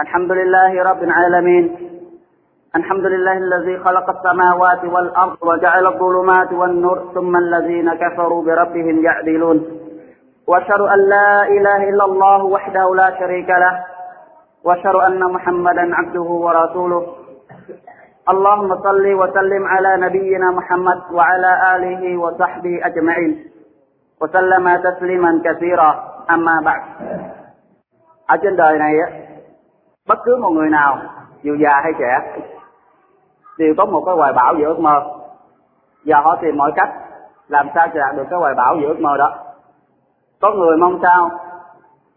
الحمد لله رب العالمين. الحمد لله الذي خلق السماوات والأرض وجعل الظلمات والنور ثم الذين كفروا بربهم يعدلون. وأشهد أن لا إله إلا الله وحده لا شريك له. وأشهد أن محمدا عبده ورسوله. اللهم صل وسلم على نبينا محمد وعلى آله وصحبه أجمعين. وسلم تسليما كثيرا. أما بعد. đời này bất cứ một người nào, dù già hay trẻ, đều có một cái hoài bão về ước mơ. Và họ tìm mọi cách làm sao cho đạt được cái hoài bão về ước mơ đó. Có người mong sao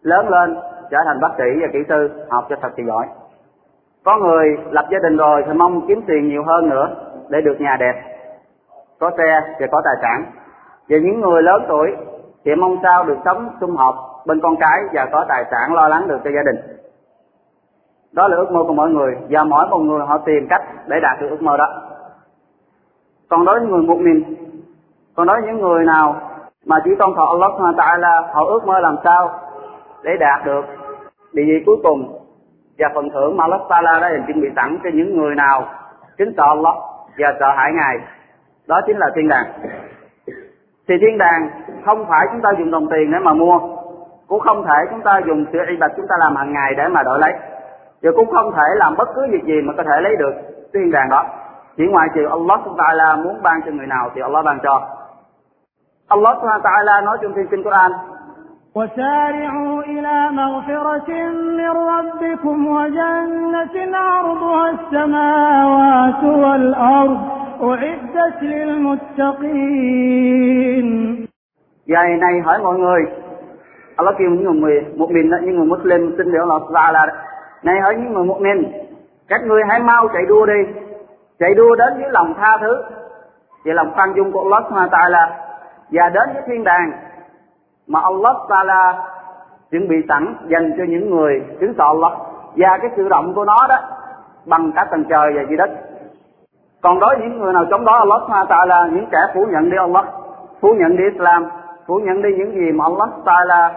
lớn lên trở thành bác sĩ và kỹ sư, học cho thật thì giỏi. Có người lập gia đình rồi thì mong kiếm tiền nhiều hơn nữa để được nhà đẹp, có xe và có tài sản. Và những người lớn tuổi thì mong sao được sống sum họp bên con cái và có tài sản lo lắng được cho gia đình đó là ước mơ của mọi người và mỗi một người họ tìm cách để đạt được ước mơ đó. Còn đối với người một mình còn đối với những người nào mà chỉ tôn thọ Allah ta'ala, họ ước mơ làm sao để đạt được địa vị cuối cùng và phần thưởng mà Allah Ta'ala đã chuẩn bị sẵn cho những người nào kính sợ Allah và sợ hãi Ngài? Đó chính là thiên đàng. Thì thiên đàng không phải chúng ta dùng đồng tiền để mà mua, cũng không thể chúng ta dùng sự y bạch chúng ta làm hàng ngày để mà đổi lấy và cũng không thể làm bất cứ việc gì mà có thể lấy được thiên đàng đó chỉ ngoại trừ Allah Subhanahu wa ta'ala muốn ban cho người nào thì Allah ban cho Allah Subhanahu wa ta'ala nói trong kinh Quran وسارعوا إلى مغفرة من ربكم وجنة عرضها السماوات والأرض أعدت للمتقين Ngày này hỏi mọi người Allah kêu những người một mình những người Muslim xin điều Allah Ta'ala này hỡi những người một mình các ngươi hãy mau chạy đua đi. Chạy đua đến với lòng tha thứ và lòng khoan dung của Allah Subhanahu Ta'ala và đến với thiên đàng mà Allah Ta'ala chuẩn bị sẵn dành cho những người chứng tỏ Allah và cái sự động của nó đó bằng cả tầng trời và dưới đất. Còn đối với những người nào chống đối Allah Subhanahu Ta'ala, những kẻ phủ nhận đi Allah, phủ nhận đi Islam, phủ nhận đi những gì mà Allah Ta'ala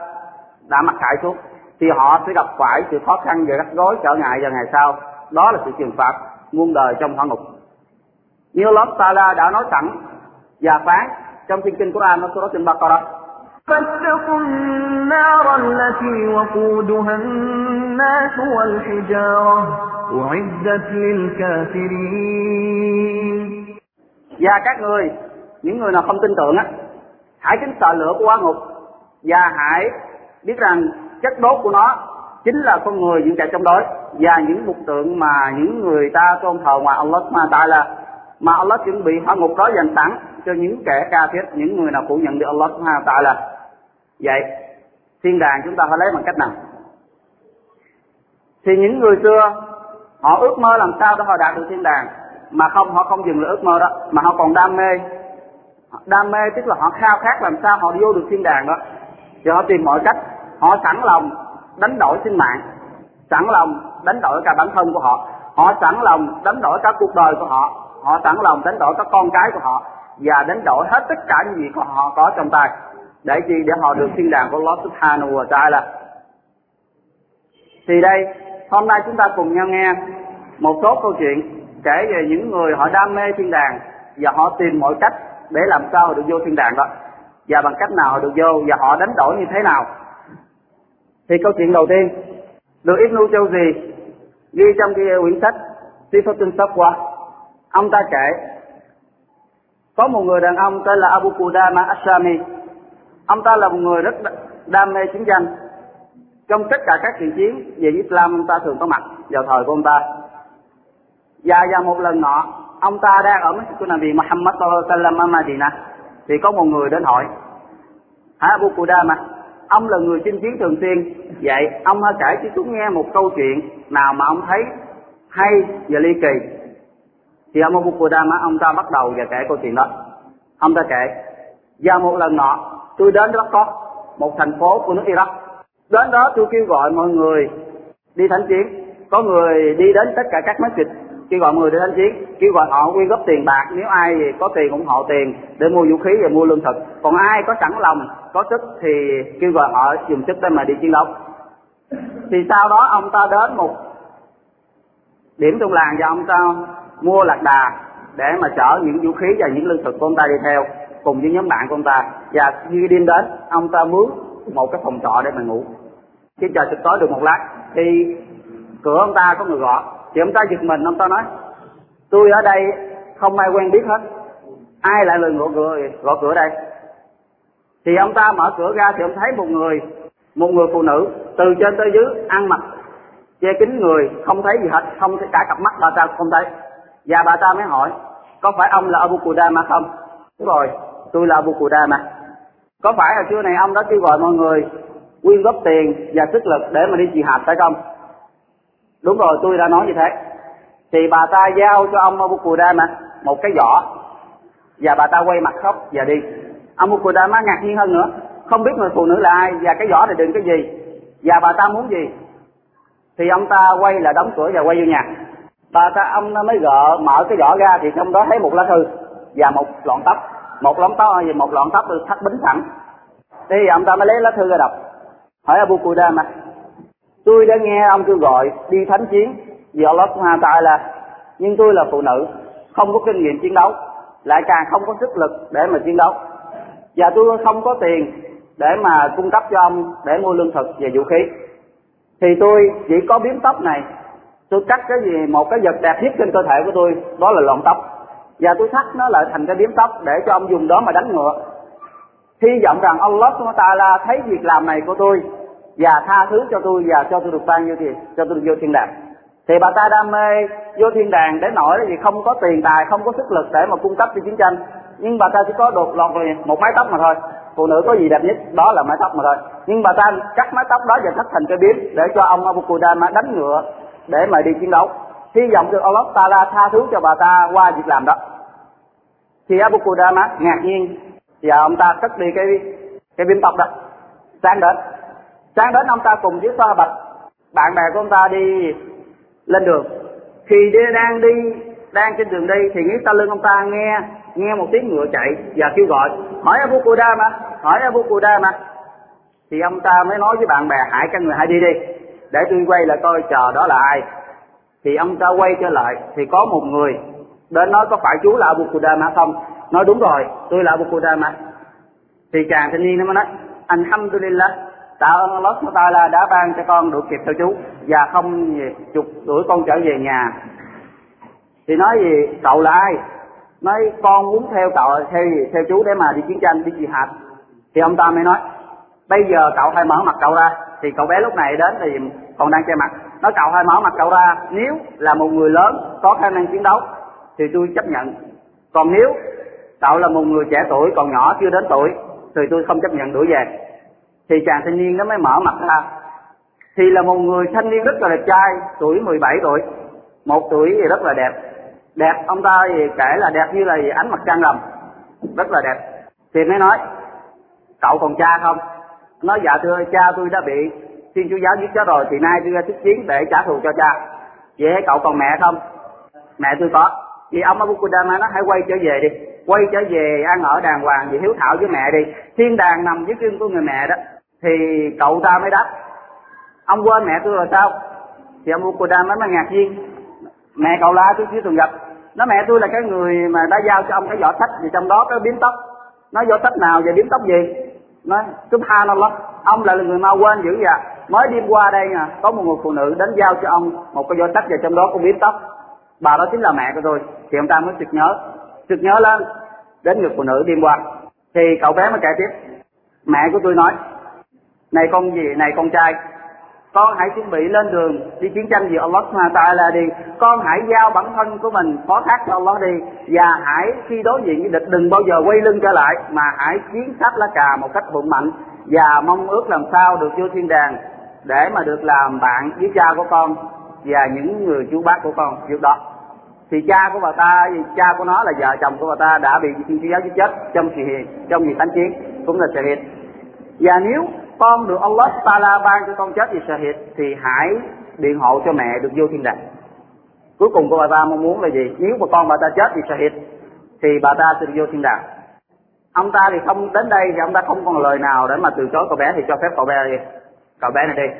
đã mặc khải xuống thì họ sẽ gặp phải sự khó khăn và rắc rối trở ngại vào ngày sau đó là sự trừng phạt muôn đời trong hỏa ngục như Allah Ta'ala đã nói sẵn và phán trong thiên kinh Quran nó số trên Baqarah فاتقوا النار التي وقودها الناس والحجارة أعدت للكافرين và các người những người nào không tin tưởng á hãy kính sợ lửa của hỏa ngục và hãy biết rằng chất đốt của nó chính là con người những kẻ chống đối và những mục tượng mà những người ta tôn thờ ngoài Allah mà tại là mà Allah chuẩn bị hỏa ngục đó dành sẵn cho những kẻ ca thiết, những người nào phủ nhận được Allah mà tại là vậy, thiên đàng chúng ta phải lấy bằng cách nào? Thì những người xưa, họ ước mơ làm sao để họ đạt được thiên đàng, mà không, họ không dừng lại ước mơ đó, mà họ còn đam mê. Đam mê tức là họ khao khát làm sao họ vô được thiên đàng đó. Thì họ tìm mọi cách họ sẵn lòng đánh đổi sinh mạng, sẵn lòng đánh đổi cả bản thân của họ. Họ sẵn lòng đánh đổi cả cuộc đời của họ. Họ sẵn lòng đánh đổi các con cái của họ và đánh đổi hết tất cả những gì của họ có trong tay. Để chi? Để họ được thiên đàng của Allah Subhanahu wa Ta'ala. Thì đây, hôm nay chúng ta cùng nhau nghe một số câu chuyện kể về những người họ đam mê thiên đàng và họ tìm mọi cách để làm sao họ được vô thiên đàng đó. Và bằng cách nào họ được vô và họ đánh đổi như thế nào? Thì câu chuyện đầu tiên, được Ibn Jawzi ghi trong cái ờ, quyển sách Sifatun Safwa ông ta kể, có một người đàn ông tên là Abu Qudama Ashami ông ta là một người rất đam mê chiến tranh. Trong tất cả các trận chiến về Islam, ông ta thường có mặt vào thời của ông ta. Và vào một lần nọ, ông ta đang ở Masjid của Nabi Muhammad sallallahu alaihi wasallam ở Madinah. Thì có một người đến hỏi, Hả, Abu Qudama? Ông là người chinh chiến thường xuyên. Vậy, ông hãy kể cho chúng nghe một câu chuyện nào mà ông thấy hay và ly kỳ. Thì ông Abu Qudama ông ta bắt đầu và kể câu chuyện đó. Ông ta kể và một lần nọ, tôi đến Baghdad một thành phố của nước Iraq. Đến đó tôi kêu gọi mọi người đi thánh chiến. Có người đi đến tất cả các masjid kêu gọi người để đánh chiến kêu gọi họ quyên góp tiền bạc, nếu ai có tiền ủng hộ tiền để mua vũ khí và mua lương thực. Còn ai có sẵn lòng, có sức thì kêu gọi họ dùng sức để mà đi chiến đấu. Thì sau đó ông ta đến một điểm trong làng và ông ta mua lạc đà để mà chở những vũ khí và những lương thực của ông ta đi theo cùng với nhóm bạn của ông ta. Và khi đêm đến, ông ta mướn một cái phòng trọ để mà ngủ. Khi chờ sực tối được một lát. Thì cửa ông ta có người gõ thì ông ta giật mình, ông ta nói, tôi ở đây không ai quen biết hết. Ai lại lời gõ cửa gõ cửa đây? Thì ông ta mở cửa ra thì ông thấy một người một người phụ nữ từ trên tới dưới ăn mặc che kín người, không thấy gì hết, không thấy cả cặp mắt bà ta không thấy. Và bà ta mới hỏi, có phải ông là Abu Qudama không? Đúng rồi, tôi là Abu Qudama. Có phải hồi trưa này ông đã kêu gọi mọi người quyên góp tiền và sức lực để mà đi trì hạt phải không? Đúng rồi, tôi đã nói như thế. Thì bà ta giao cho ông Abu Qudama một cái giỏ, và bà ta quay mặt khóc và đi. Ông Abu Qudama ngạc nhiên hơn nữa, không biết người phụ nữ là ai và cái giỏ này đựng cái gì, và bà ta muốn gì. Thì ông ta quay là đóng cửa và quay vô nhà. Bà ta, ông mới gỡ, mở cái giỏ ra thì trong đó thấy một lá thư và một lọn tóc. Một lọn tóc gì một lọn tóc được thắt bính sẵn thì ông ta mới lấy lá thư ra đọc. Hỏi Abu Qudama tôi đã nghe ông kêu gọi đi thánh chiến, vì Allah Subhanahu Ta'ala. Nhưng tôi là phụ nữ, không có kinh nghiệm chiến đấu, lại càng không có sức lực để mà chiến đấu. Và tôi không có tiền để mà cung cấp cho ông để mua lương thực và vũ khí. Thì tôi chỉ có biếm tóc này. Tôi cắt cái gì, một cái vật đẹp nhất trên cơ thể của tôi, đó là lọn tóc. Và tôi thắt nó lại thành cái biếm tóc để cho ông dùng đó mà đánh ngựa. Hy vọng rằng Allah Subhanahu Ta'ala thấy việc làm này của tôi và tha thứ cho tôi và cho tôi được ban nhiêu tiền cho tôi được vô thiên đàng. Thì bà ta đam mê vô thiên đàng để nổi là gì? Không có tiền tài, không có sức lực để mà cung cấp cho chiến tranh. Nhưng bà ta chỉ có đột lọt một mái tóc mà thôi. Phụ nữ có gì đẹp nhất, đó là mái tóc mà thôi. Nhưng bà ta cắt mái tóc đó và thắt thành cái biếm để cho ông Abu Qudama đánh ngựa để mà đi chiến đấu. Hy vọng được Allah Taala tha thứ cho bà ta qua việc làm đó. Thì Abu Qudama ngạc nhiên và ông ta cất đi cái cái biếm tóc đó. Sáng đến sáng đến ông ta cùng với xoa bạch, bạn bè của ông ta đi lên đường. Khi đi, đang đi, đang trên đường đi thì nghĩ sau lưng ông ta nghe nghe một tiếng ngựa chạy và kêu gọi, hỏi Abu Qudama hỏi Abu Qudama thì ông ta mới nói với bạn bè, hãy cho người hãy đi đi, để tôi quay lại coi chờ đó là ai. Thì ông ta quay trở lại, thì có một người đến nói, có phải chú là Abu Qudama không? Nói đúng rồi, tôi là Abu Qudama thì chàng thanh niên nó mới nói, Alhamdulillah tạ ơn Allah là đã ban cho con được kịp theo chú và không chục đuổi con trở về nhà. Thì nói gì? Cậu là ai? Nói con muốn theo cậu, theo theo chú để mà đi chiến tranh, đi hạt. Thì ông ta mới nói, bây giờ cậu hãy mở mặt cậu ra. Thì cậu bé lúc này đến thì còn đang che mặt. Nói, cậu hãy mở mặt cậu ra. Nếu là một người lớn có khả năng chiến đấu thì tôi chấp nhận. Còn nếu cậu là một người trẻ tuổi, còn nhỏ chưa đến tuổi thì tôi không chấp nhận đuổi về thì chàng thanh niên nó mới mở mặt ra. Thì là một người thanh niên rất là đẹp trai, tuổi 17 tuổi. Một tuổi thì rất là đẹp. Đẹp, ông ta thì kể là đẹp như là ánh mặt trăng rằm. Rất là đẹp. Thì mới nói, cậu còn cha không? Nói dạ thưa, cha tôi đã bị thiên chúa giáo giết chết rồi, thì nay tôi ra thức chiến để trả thù cho cha. Vậy cậu còn mẹ không? Mẹ tôi có. Thì ông Abukudama nó hãy quay trở về đi. Quay trở về ăn ở đàng hoàng, vì hiếu thảo với mẹ đi. Thiên đàng nằm dưới chân của người mẹ đó thì cậu ta mới đáp, ông quên mẹ tôi rồi sao? Thì ông Abu mới mới ngạc nhiên, mẹ cậu la tôi chưa từng gặp. Nó mẹ tôi là cái người mà đã giao cho ông cái vỏ sách gì trong đó có biếm tóc. Nó vỏ sách nào và biếm tóc gì? Nó subhanallah, ông lại là người mau quên dữ vậy mới đêm qua đây nè, có một người phụ nữ đến giao cho ông một cái vỏ sách và trong đó có biếm tóc. Bà đó chính là mẹ của tôi. Thì ông ta mới sực nhớ sực nhớ lên đến người phụ nữ đêm qua. Thì cậu bé mới kể tiếp. Mẹ của tôi nói này con gì? Này con trai. Con hãy chuẩn bị lên đường, đi chiến tranh vì Allah Subhanahu Ta'ala đi. Con hãy giao bản thân của mình, phó thác cho Allah đi. Và hãy khi đối diện với địch, đừng bao giờ quay lưng trở lại, mà hãy chiến sát lá cà một cách vững mạnh. Và mong ước làm sao được vô thiên đàng, để mà được làm bạn với cha của con và những người chú bác của con. Việc đó, thì cha của bà ta, cha của nó là vợ chồng của bà ta đã bị thiên chúa giáo giết chết trong kỳ trong việc thánh chiến, cũng là sự hiện và nếu con được Allah Taala ban cho con chết vì shahid thì hãy biện hộ cho mẹ được vô thiên đàng. Cuối cùng của bà ta mong muốn là gì? Nếu mà con bà ta chết vì shahid thì bà ta sẽ được vô thiên đàng. Ông ta thì không đến đây thì ông ta không còn lời nào để mà từ chối cậu bé thì cho phép cậu bé đi, cậu bé này đi.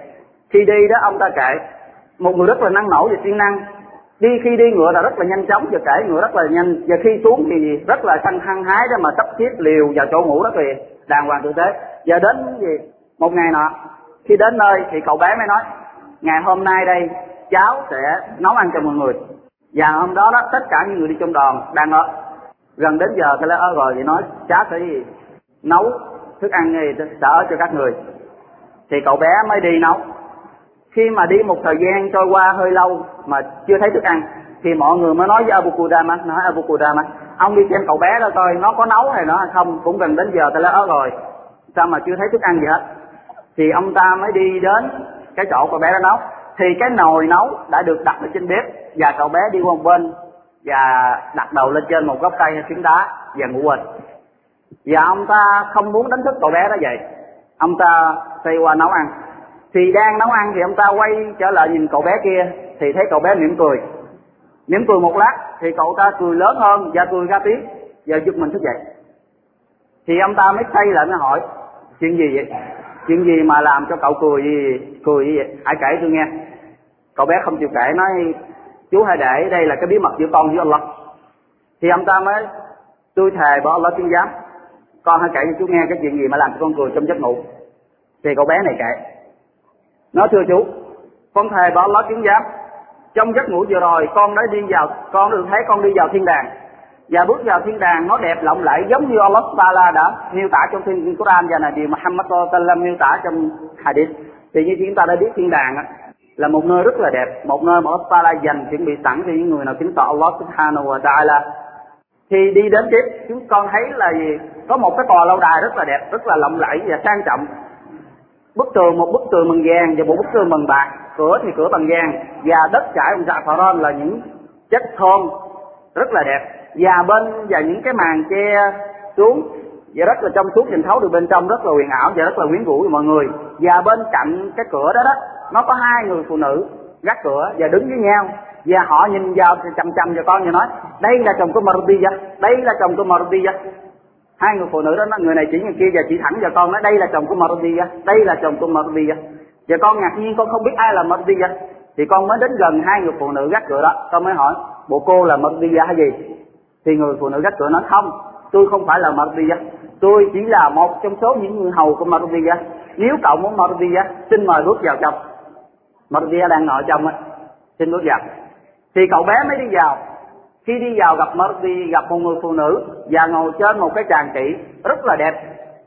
Khi đi đó ông ta kể, một người rất là năng nổ và siêng năng. Đi khi đi ngựa là rất là nhanh chóng và kể ngựa rất là nhanh và khi xuống thì rất là săn hăng hái để mà sắp xếp liều vào chỗ ngủ rất là đàng hoàng tử tế. Và đến gì? Một ngày nọ, khi đến nơi thì cậu bé mới nói, ngày hôm nay đây, cháu sẽ nấu ăn cho mọi người. Và hôm đó đó, tất cả những người đi trong đoàn đang ở. Gần đến giờ thì ở rồi thì nói, cháu sẽ nấu thức ăn gì ở cho các người. Thì cậu bé mới đi nấu. Khi mà đi một thời gian trôi qua hơi lâu mà chưa thấy thức ăn, thì mọi người mới nói với Abu Kudama nói, Abu Kudama ông đi xem cậu bé đó coi, nó có nấu hay nó hay không? Cũng gần đến giờ ta lấy ớt rồi, sao mà chưa thấy thức ăn gì hết? Thì ông ta mới đi đến cái chỗ cậu bé đó nấu. Thì cái nồi nấu đã được đặt ở trên bếp và cậu bé đi qua một bên và đặt đầu lên trên một gốc cây hay phiến đá và ngủ quên. Và ông ta không muốn đánh thức cậu bé đó vậy. Ông ta xoay qua nấu ăn. Thì đang nấu ăn thì ông ta quay trở lại nhìn cậu bé kia thì thấy cậu bé mỉm cười. Mỉm cười một lát thì cậu ta cười lớn hơn và cười ra tiếng và giúp mình thức dậy. Thì ông ta mới xây lại mới hỏi, chuyện gì vậy? Chuyện gì mà làm cho cậu cười gì? Cười gì vậy? Hãy kể tôi nghe. Cậu bé không chịu kể, nói, chú hãy để đây là cái bí mật giữa con với Allah. Thì ông ta mới, tôi thề bỏ Allah chứng giám, con hãy kể cho chú nghe cái chuyện gì mà làm cho con cười trong giấc ngủ. Thì cậu bé này kể, nói thưa chú, con thề bỏ Allah chứng giám, trong giấc ngủ vừa rồi con đã đi vào, con được thấy con đi vào thiên đàng và bước vào thiên đàng, nó đẹp lộng lẫy, giống như Allah Taala đã miêu tả trong thiên Quran. Và Nabi Muhammad Sallallahu miêu tả trong hadith. Thì như chúng ta đã biết, thiên đàng là một nơi rất là đẹp. Một nơi mà Allah Taala dành chuẩn bị sẵn cho những người nào kính sợ Allah Subhanahu wa Taala. Thì đi đến tiếp, chúng con thấy là gì? Có một cái tòa lâu đài rất là đẹp, rất là lộng lẫy và sang trọng. Bức tường, một bức tường bằng vàng và một bức tường bằng bạc. Cửa thì cửa bằng vàng. Và đất trải bằng saffron là những chất thơm rất là đẹp. Và bên, và những cái màn che xuống, và rất là trong suốt nhìn thấu được bên trong rất là huyền ảo và rất là quyến rũ mọi người. Và bên cạnh cái cửa đó đó, nó có hai người phụ nữ gác cửa và đứng với nhau. Và họ nhìn vào thì chầm chầm vào con và nói, đây là chồng của Marudiya đây là chồng của Marudiya hai người phụ nữ đó người này chỉ người kia và chỉ thẳng vào con nói, đây là chồng của Marudiya đây là chồng của Marudiya và con ngạc nhiên, con không biết ai là Marudiya thì con mới đến gần hai người phụ nữ gác cửa đó, con mới hỏi bộ cô là mật Marudiya hay gì? Thì người phụ nữ gác cửa nói không, tôi không phải là mật đi giả. Tôi chỉ là một trong số những người hầu của mật đi giả. Nếu cậu muốn mật đi giả, xin mời bước vào trong. Marudiya đang ngồi trong á, xin bước vào. Thì cậu bé mới đi vào. Khi đi vào gặp mật đi, gặp một người phụ nữ và ngồi trên một cái tràng kỹ rất là đẹp,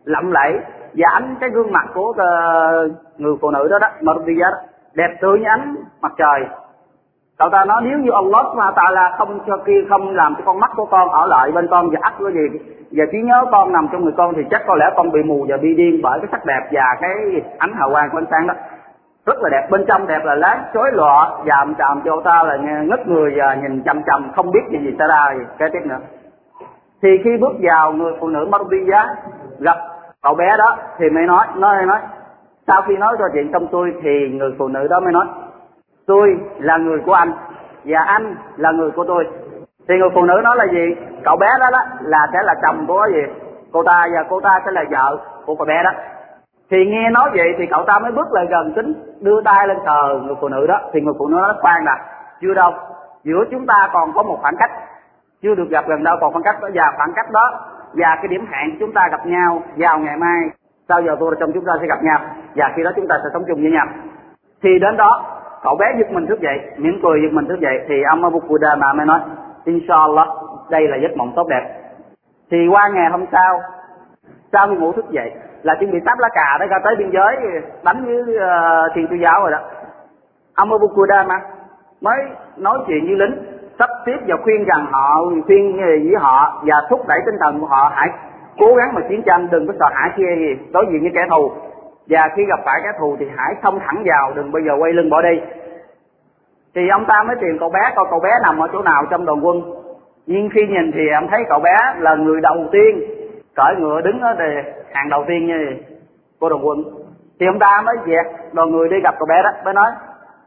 lộng lẫy và ánh cái gương mặt của ờ, người phụ nữ đó đó, mật đi giả đẹp tươi như ánh mặt trời cậu ta nói nếu như Allah mà ta là không cho kia không làm cho con mắt của con ở lại bên con và ắt cái gì, và trí nhớ con nằm trong người con thì chắc có lẽ con bị mù và bị điên bởi cái sắc đẹp và cái ánh hào quang của ánh sáng đó. Rất là đẹp. Bên trong đẹp là láng chói lọ dàm chạm cho ta là ngất người và nhìn chằm chằm, không biết gì gì xảy ra gì. Kế tiếp nữa. Thì khi bước vào người phụ nữ Marbiya gặp cậu bé đó thì mới nói nói nói sau khi nói cho chuyện xong tôi thì người phụ nữ đó mới nói tôi là người của anh và anh là người của tôi. Thì người phụ nữ nói là gì? Cậu bé đó đó là sẽ là chồng của gì? Cô ta và cô ta sẽ là vợ của cậu bé đó. Thì nghe nói vậy thì cậu ta mới bước lại gần tính đưa tay lên sờ người phụ nữ đó. Thì người phụ nữ nói khoan nè chưa đâu, giữa chúng ta còn có một khoảng cách. Chưa được gặp gần đâu, còn khoảng cách đó, và khoảng cách đó và cái điểm hẹn chúng ta gặp nhau vào ngày mai. Sau giờ tôi trong chúng ta sẽ gặp nhau và khi đó chúng ta sẽ sống chung với nhau. Thì đến đó cậu bé giật mình thức dậy mỉm cười giật mình thức dậy thì ông Abu mà mới nói inshallah đây là giấc mộng tốt đẹp. Thì qua ngày hôm sau sau khi ngủ thức dậy là chuẩn bị táp lá cà đấy ra tới biên giới đánh với uh, thiền chúa giáo rồi đó. Ông Abu mà mới nói chuyện với lính sắp tiếp và khuyên rằng họ khuyên ờ, với họ và thúc đẩy tinh thần của họ hãy cố gắng mà chiến tranh đừng có sợ hãi kia gì đối diện với kẻ thù và khi gặp phải kẻ thù thì hãy xông thẳng vào, đừng bao giờ quay lưng bỏ đi. Thì ông ta mới tìm cậu bé, coi cậu bé nằm ở chỗ nào trong đoàn quân. Nhưng khi nhìn thì ông thấy cậu bé là người đầu tiên, cởi ngựa đứng ở đề hàng đầu tiên như cô đoàn quân. Thì ông ta mới dẹt đoàn người đi gặp cậu bé đó, mới nói,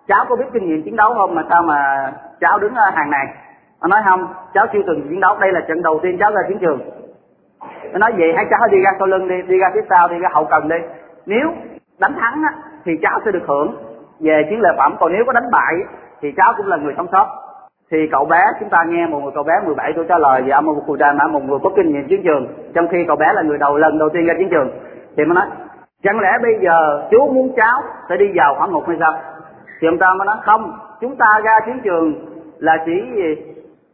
cháu có biết kinh nghiệm chiến đấu không mà sao mà cháu đứng ở hàng này? Nó nói, không, cháu chưa từng chiến đấu, đây là trận đầu tiên cháu ra chiến trường. Nó nói, vậy hãy cháu đi ra sau lưng đi đi ra phía sau, đi ra hậu cần đi nếu đánh thắng á, thì cháu sẽ được hưởng. Về chiến lợi phẩm còn nếu có đánh bại thì cháu cũng là người sống sót. Thì cậu bé chúng ta nghe một người cậu bé 17 tuổi trả lời về Abu Qudama một người có kinh nghiệm chiến trường trong khi cậu bé là người đầu lần đầu tiên ra chiến trường. Thì mới nói chẳng lẽ bây giờ chú muốn cháu sẽ đi vào hỏa ngục hay sao? Thì ông ta mới nói không chúng ta ra chiến trường là chỉ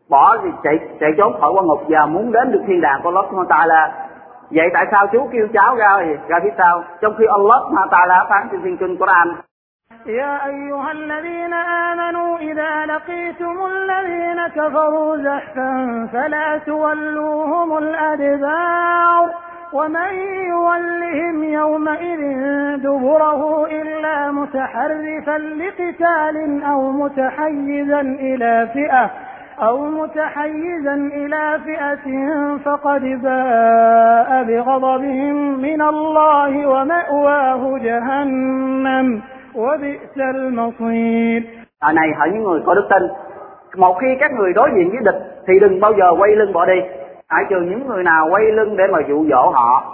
bỏ chạy chạy trốn khỏi quan ngục và muốn đến được thiên đàng của Allah Subhanahu là vậy tại sao chú kêu cháu ra ra phía sau? Trong khi Allah Taala phán trên thiên kinh Quran. يا أيها الذين آمنوا إذا لقيتم الذين كفروا زحفا فلا تولوهم الأدبار ومن يولهم يومئذ دبره إلا متحرفا لقتال أو متحيزا إلى فئة أو متحيزا إلى فئة فقد باء بغضبهم من الله ومأواه جهنم وبئس المصير à này hỡi những người có đức tin một khi các người đối diện với địch thì đừng bao giờ quay lưng bỏ đi hãy trừ những người nào quay lưng để mà dụ dỗ họ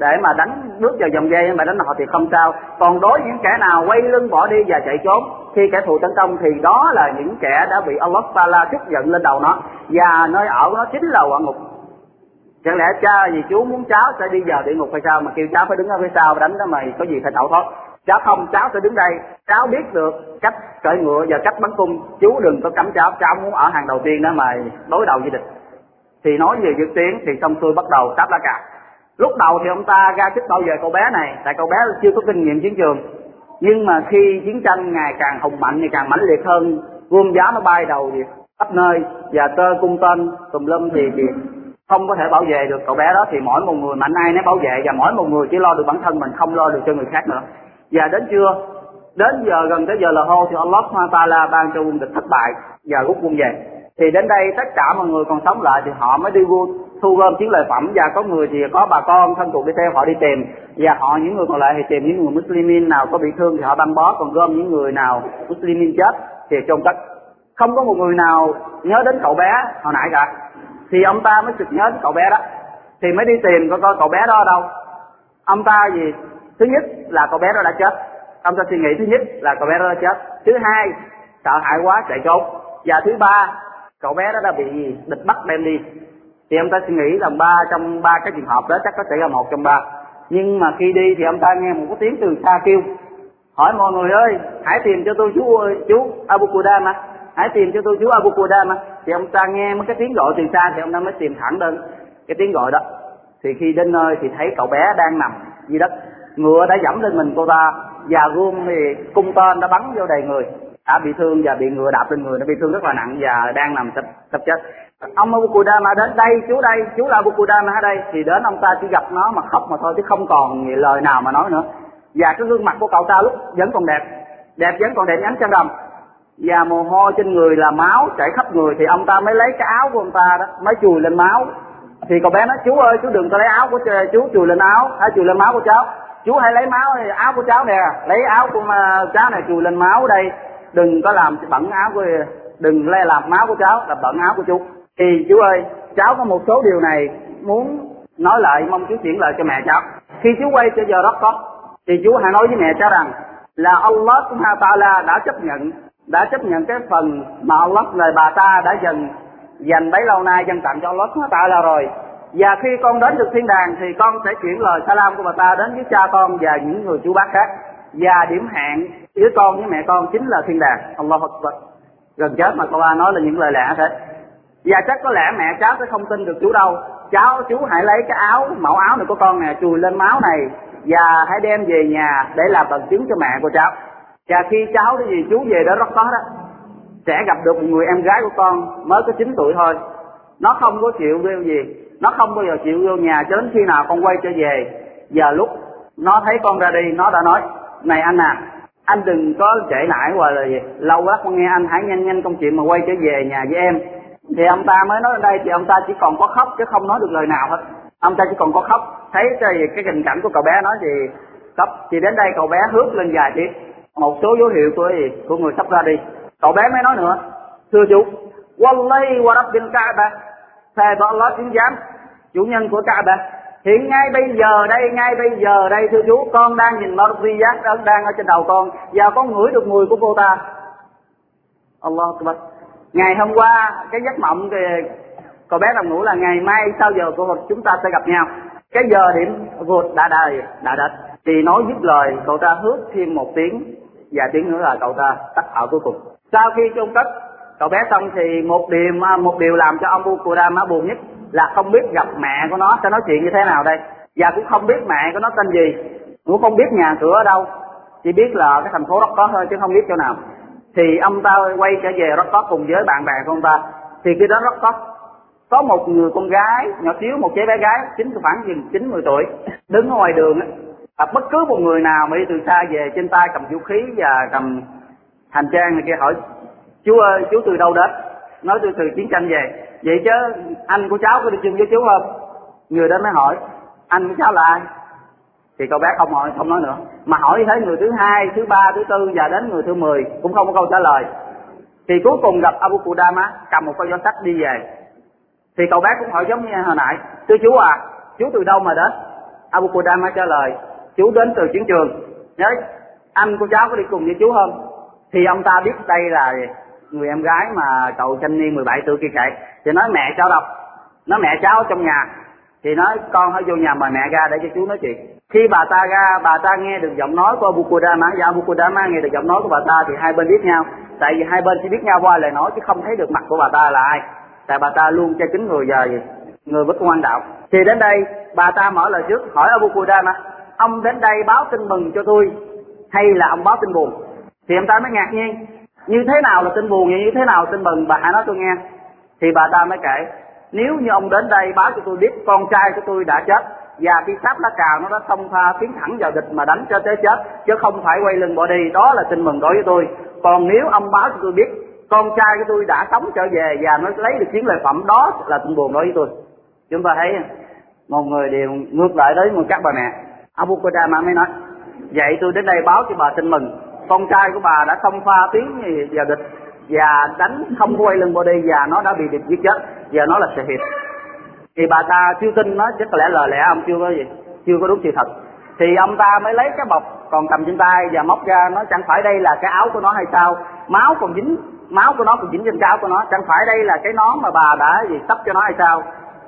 để mà đánh, bước vào dòng dây mà đánh họ thì không sao. Còn đối với những kẻ nào quay lưng bỏ đi và chạy trốn, khi kẻ thù tấn công thì đó là những kẻ đã bị Allah Taala tức giận lên đầu nó. Và nơi ở nó chính là quả ngục. Chẳng lẽ cha vì chú muốn cháu sẽ đi vào địa ngục hay sao? Mà kêu cháu phải đứng ở phía sau, đánh đó mày có gì phải tẩu thoát. Cháu không, cháu sẽ đứng đây. Cháu biết được cách cởi ngựa và cách bắn cung. Chú đừng có cấm cháu. Cháu muốn ở hàng đầu tiên đó mà đối đầu với địch. Thì nói về dự tiến thì xong xuôi bắt đầu táp lá cà lúc đầu thì ông ta ra sức bảo vệ cậu bé này tại cậu bé chưa có kinh nghiệm chiến trường. Nhưng mà khi chiến tranh ngày càng hùng mạnh ngày càng mãnh liệt hơn gươm giá nó bay đầu gì khắp nơi và tơ cung tên tùm lum thì, thì không có thể bảo vệ được cậu bé đó. Thì mỗi một người mạnh ai nó bảo vệ và mỗi một người chỉ lo được bản thân mình không lo được cho người khác nữa. Và đến trưa đến giờ gần tới giờ là hô thì Allah Taala ban cho quân địch thất bại và rút quân về thì đến đây tất cả mọi người còn sống lại thì họ mới đi vô thu gom chiến lợi phẩm. Và có người thì có bà con thân thuộc đi theo họ đi tìm. Và họ, những người còn lại thì tìm những người Muslimin nào có bị thương thì họ băng bó, còn gom những người nào Muslimin chết thì chôn cất. Không có một người nào nhớ đến cậu bé hồi nãy cả. Thì ông ta mới sực nhớ đến cậu bé đó. Thì mới đi tìm coi coi cậu bé đó ở đâu. Ông ta gì? Thứ nhất là cậu bé đó đã chết. Ông ta suy nghĩ thứ nhất là cậu bé đó đã chết. Thứ hai, sợ hãi quá, chạy trốn. Và thứ ba cậu bé đó đã bị địch bắt đem đi. Thì ông ta suy nghĩ là ba trong ba cái trường hợp đó chắc có thể là một trong ba. Nhưng mà khi đi thì ông ta nghe một cái tiếng từ xa kêu. Hỏi mọi người ơi, hãy tìm cho tôi chú ơi chú Abu Qudama hãy tìm cho tôi chú Abu Qudama thì ông ta nghe mấy cái tiếng gọi từ xa thì ông ta mới tìm thẳng đến cái tiếng gọi đó. Thì khi đến nơi thì thấy cậu bé đang nằm dưới đất. Ngựa đã dẫm lên mình cô ta và gươm thì cung tên đã bắn vô đầy người đã bị thương và bị ngựa đạp lên người, nó bị thương rất là nặng và đang nằm sắp sắp chết. Ông Abu Qudama đến đây, chú đây, chú là Abu Qudama ở đây. Thì đến ông ta chỉ gặp nó mà khóc mà thôi, chứ không còn lời nào mà nói nữa. Và cái gương mặt của cậu ta lúc vẫn còn đẹp đẹp vẫn còn đẹp nhánh chân rằm. Và mồ hôi trên người là máu chảy khắp người. Thì ông ta mới lấy cái áo của ông ta đó, mới chùi lên máu. Thì cậu bé nói, chú ơi, chú đừng có lấy áo của chú chùi lên áo hay chùi lên máu của cháu. Chú hãy lấy máu, áo của cháu nè, lấy áo của à, cháu này chùi lên máu đây đừng có làm bẩn áo của, đừng le làm máu của cháu là bẩn áo của chú. Thì chú ơi, cháu có một số điều này muốn nói lại, mong chú chuyển lời cho mẹ cháu. Khi chú quay trở giờ đất có thì chú hãy nói với mẹ cháu rằng là Allah Subhanahu Taala đã chấp nhận, đã chấp nhận cái phần mà Allah, lời bà ta đã dần dành bấy lâu nay dân tặng cho Allah Subhanahu Taala rồi. Và khi con đến được thiên đàng thì con sẽ chuyển lời salam của bà ta đến với cha con và những người chú bác khác và điểm hẹn giữa con với mẹ con chính là thiên đàng. Allah Akbar. Gần chết mà cô ba nói là những lời lẽ thế. Và chắc có lẽ mẹ cháu sẽ không tin được chú đâu. Cháu, chú hãy lấy cái áo, mẫu áo này của con nè, chùi lên máu này. Và hãy đem về nhà để làm bằng chứng cho mẹ của cháu. Và khi cháu cái gì chú về đó rất khó đó, sẽ gặp được một người em gái của con mới có 9 tuổi thôi. Nó không có chịu vô gì. Nó không bao giờ chịu vô nhà cho đến khi nào con quay trở về. Giờ lúc nó thấy con ra đi, nó đã nói này anh à anh đừng có trễ nải hoặc là gì. Lâu quá con nghe anh hãy nhanh nhanh công chuyện mà quay trở về nhà với em. Thì ông ta mới nói ở đây thì ông ta chỉ còn có khóc chứ không nói được lời nào hết. Ông ta chỉ còn có khóc. Thấy cái, cái tình cảnh của cậu bé nói thì khóc. Thì đến đây cậu bé hước lên dài tiếp một số dấu hiệu của gì? Của người sắp ra đi. Cậu bé mới nói nữa. Thưa chú wallahi wa rabbil ka'ba thề với Allah chứng giám. Chủ nhân của kaaba hiện ngay bây giờ đây, ngay bây giờ đây, thưa chú, con đang nhìn Marziat đang đang ở trên đầu con. Và con ngửi được mùi của cô ta? Allah Akbar. Ngày hôm qua, cái giấc mộng thì cậu bé nằm ngủ là ngày mai sau giờ cô chúng ta sẽ gặp nhau. Cái giờ điểm vượt đã đời đã đặt thì nói dứt lời, cậu ta hước thêm một tiếng, và tiếng nữa là cậu ta tắt thở cuối cùng. Sau khi chôn cất, cậu bé xong thì một điều một điều làm cho ông Bukurama buồn nhất là không biết gặp mẹ của nó. Sẽ nói chuyện như thế nào đây? Và cũng không biết mẹ của nó tên gì. Cũng không biết nhà cửa ở đâu. Chỉ biết là cái thành phố đó có thôi, chứ không biết chỗ nào. Thì ông ta quay trở về rất có cùng với bạn bè của ông ta. Thì khi đó rất có có một người con gái, nhỏ xíu, một chế bé gái chính khoảng chừng chín, mười tuổi, đứng ở ngoài đường và bất cứ một người nào mà đi từ xa về, trên tay cầm vũ khí và cầm hành trang này kia hỏi chú ơi chú từ đâu đến? Nói tôi từ chiến tranh về vậy chứ, anh của cháu có đi chung với chú không? Người đó mới hỏi, anh của cháu là ai? Thì cậu bé không hỏi, không nói nữa. Mà hỏi như thế người thứ hai, thứ ba, thứ tư, và đến người thứ mười, cũng không có câu trả lời. Thì cuối cùng gặp Abu Qudama, cầm một con gió sách đi về. Thì cậu bé cũng hỏi giống như hồi nãy, thưa chú à chú từ đâu mà đến? Abu Qudama trả lời, chú đến từ chiến trường. Nhớ anh của cháu có đi cùng với chú không? Thì ông ta biết đây là người em gái mà cậu thanh niên 17 tuổi kia chạy, thì nói mẹ cháu đâu? Nói mẹ cháu trong nhà. Thì nói con hãy vô nhà mời mẹ ra để cho chú nói chuyện. Khi bà ta ra bà ta nghe được giọng nói của Abu Qudama và Abu Qudama nghe được giọng nói của bà ta thì hai bên biết nhau. Tại vì hai bên chỉ biết nhau qua lời nói chứ không thấy được mặt của bà ta là ai. Tại bà ta luôn che kính người giờ gì người bất quan đạo. Thì đến đây bà ta mở lời trước hỏi Abu Qudama ông đến đây báo tin mừng cho tôi hay là ông báo tin buồn? Thì ông ta mới ngạc nhiên như thế nào là tin buồn như thế nào là tin mừng bà hãy nói tôi nghe. Thì bà ta mới kể, nếu như ông đến đây, báo cho tôi biết con trai của tôi đã chết, và khi sắp lá cào nó đã xông pha tiến thẳng vào địch mà đánh cho tới chết, chứ không phải quay lưng bỏ đi, đó là tin mừng đối với tôi. Còn nếu ông báo cho tôi biết con trai của tôi đã sống trở về và nó lấy được chiến lợi phẩm, đó là tin buồn đối với tôi. Chúng ta thấy một người đều ngược lại đấy một các bà mẹ. Abu Qudama mới nói, vậy tôi đến đây báo cho bà tin mừng con trai của bà đã xông pha tiếng vào địch, và đánh không quay lưng body đi và nó đã bị địch giết chết, và nó là sự hiệp. Thì bà ta chưa tin nó, chắc có lẽ lời lẽ ông chưa có gì, chưa có đúng sự thật. Thì ông ta mới lấy cái bọc còn cầm trên tay và móc ra nó chẳng phải đây là cái áo của nó hay sao? Máu còn dính, máu của nó còn dính trên cái áo của nó, chẳng phải đây là cái nón mà bà đã gì sắp cho nó hay sao?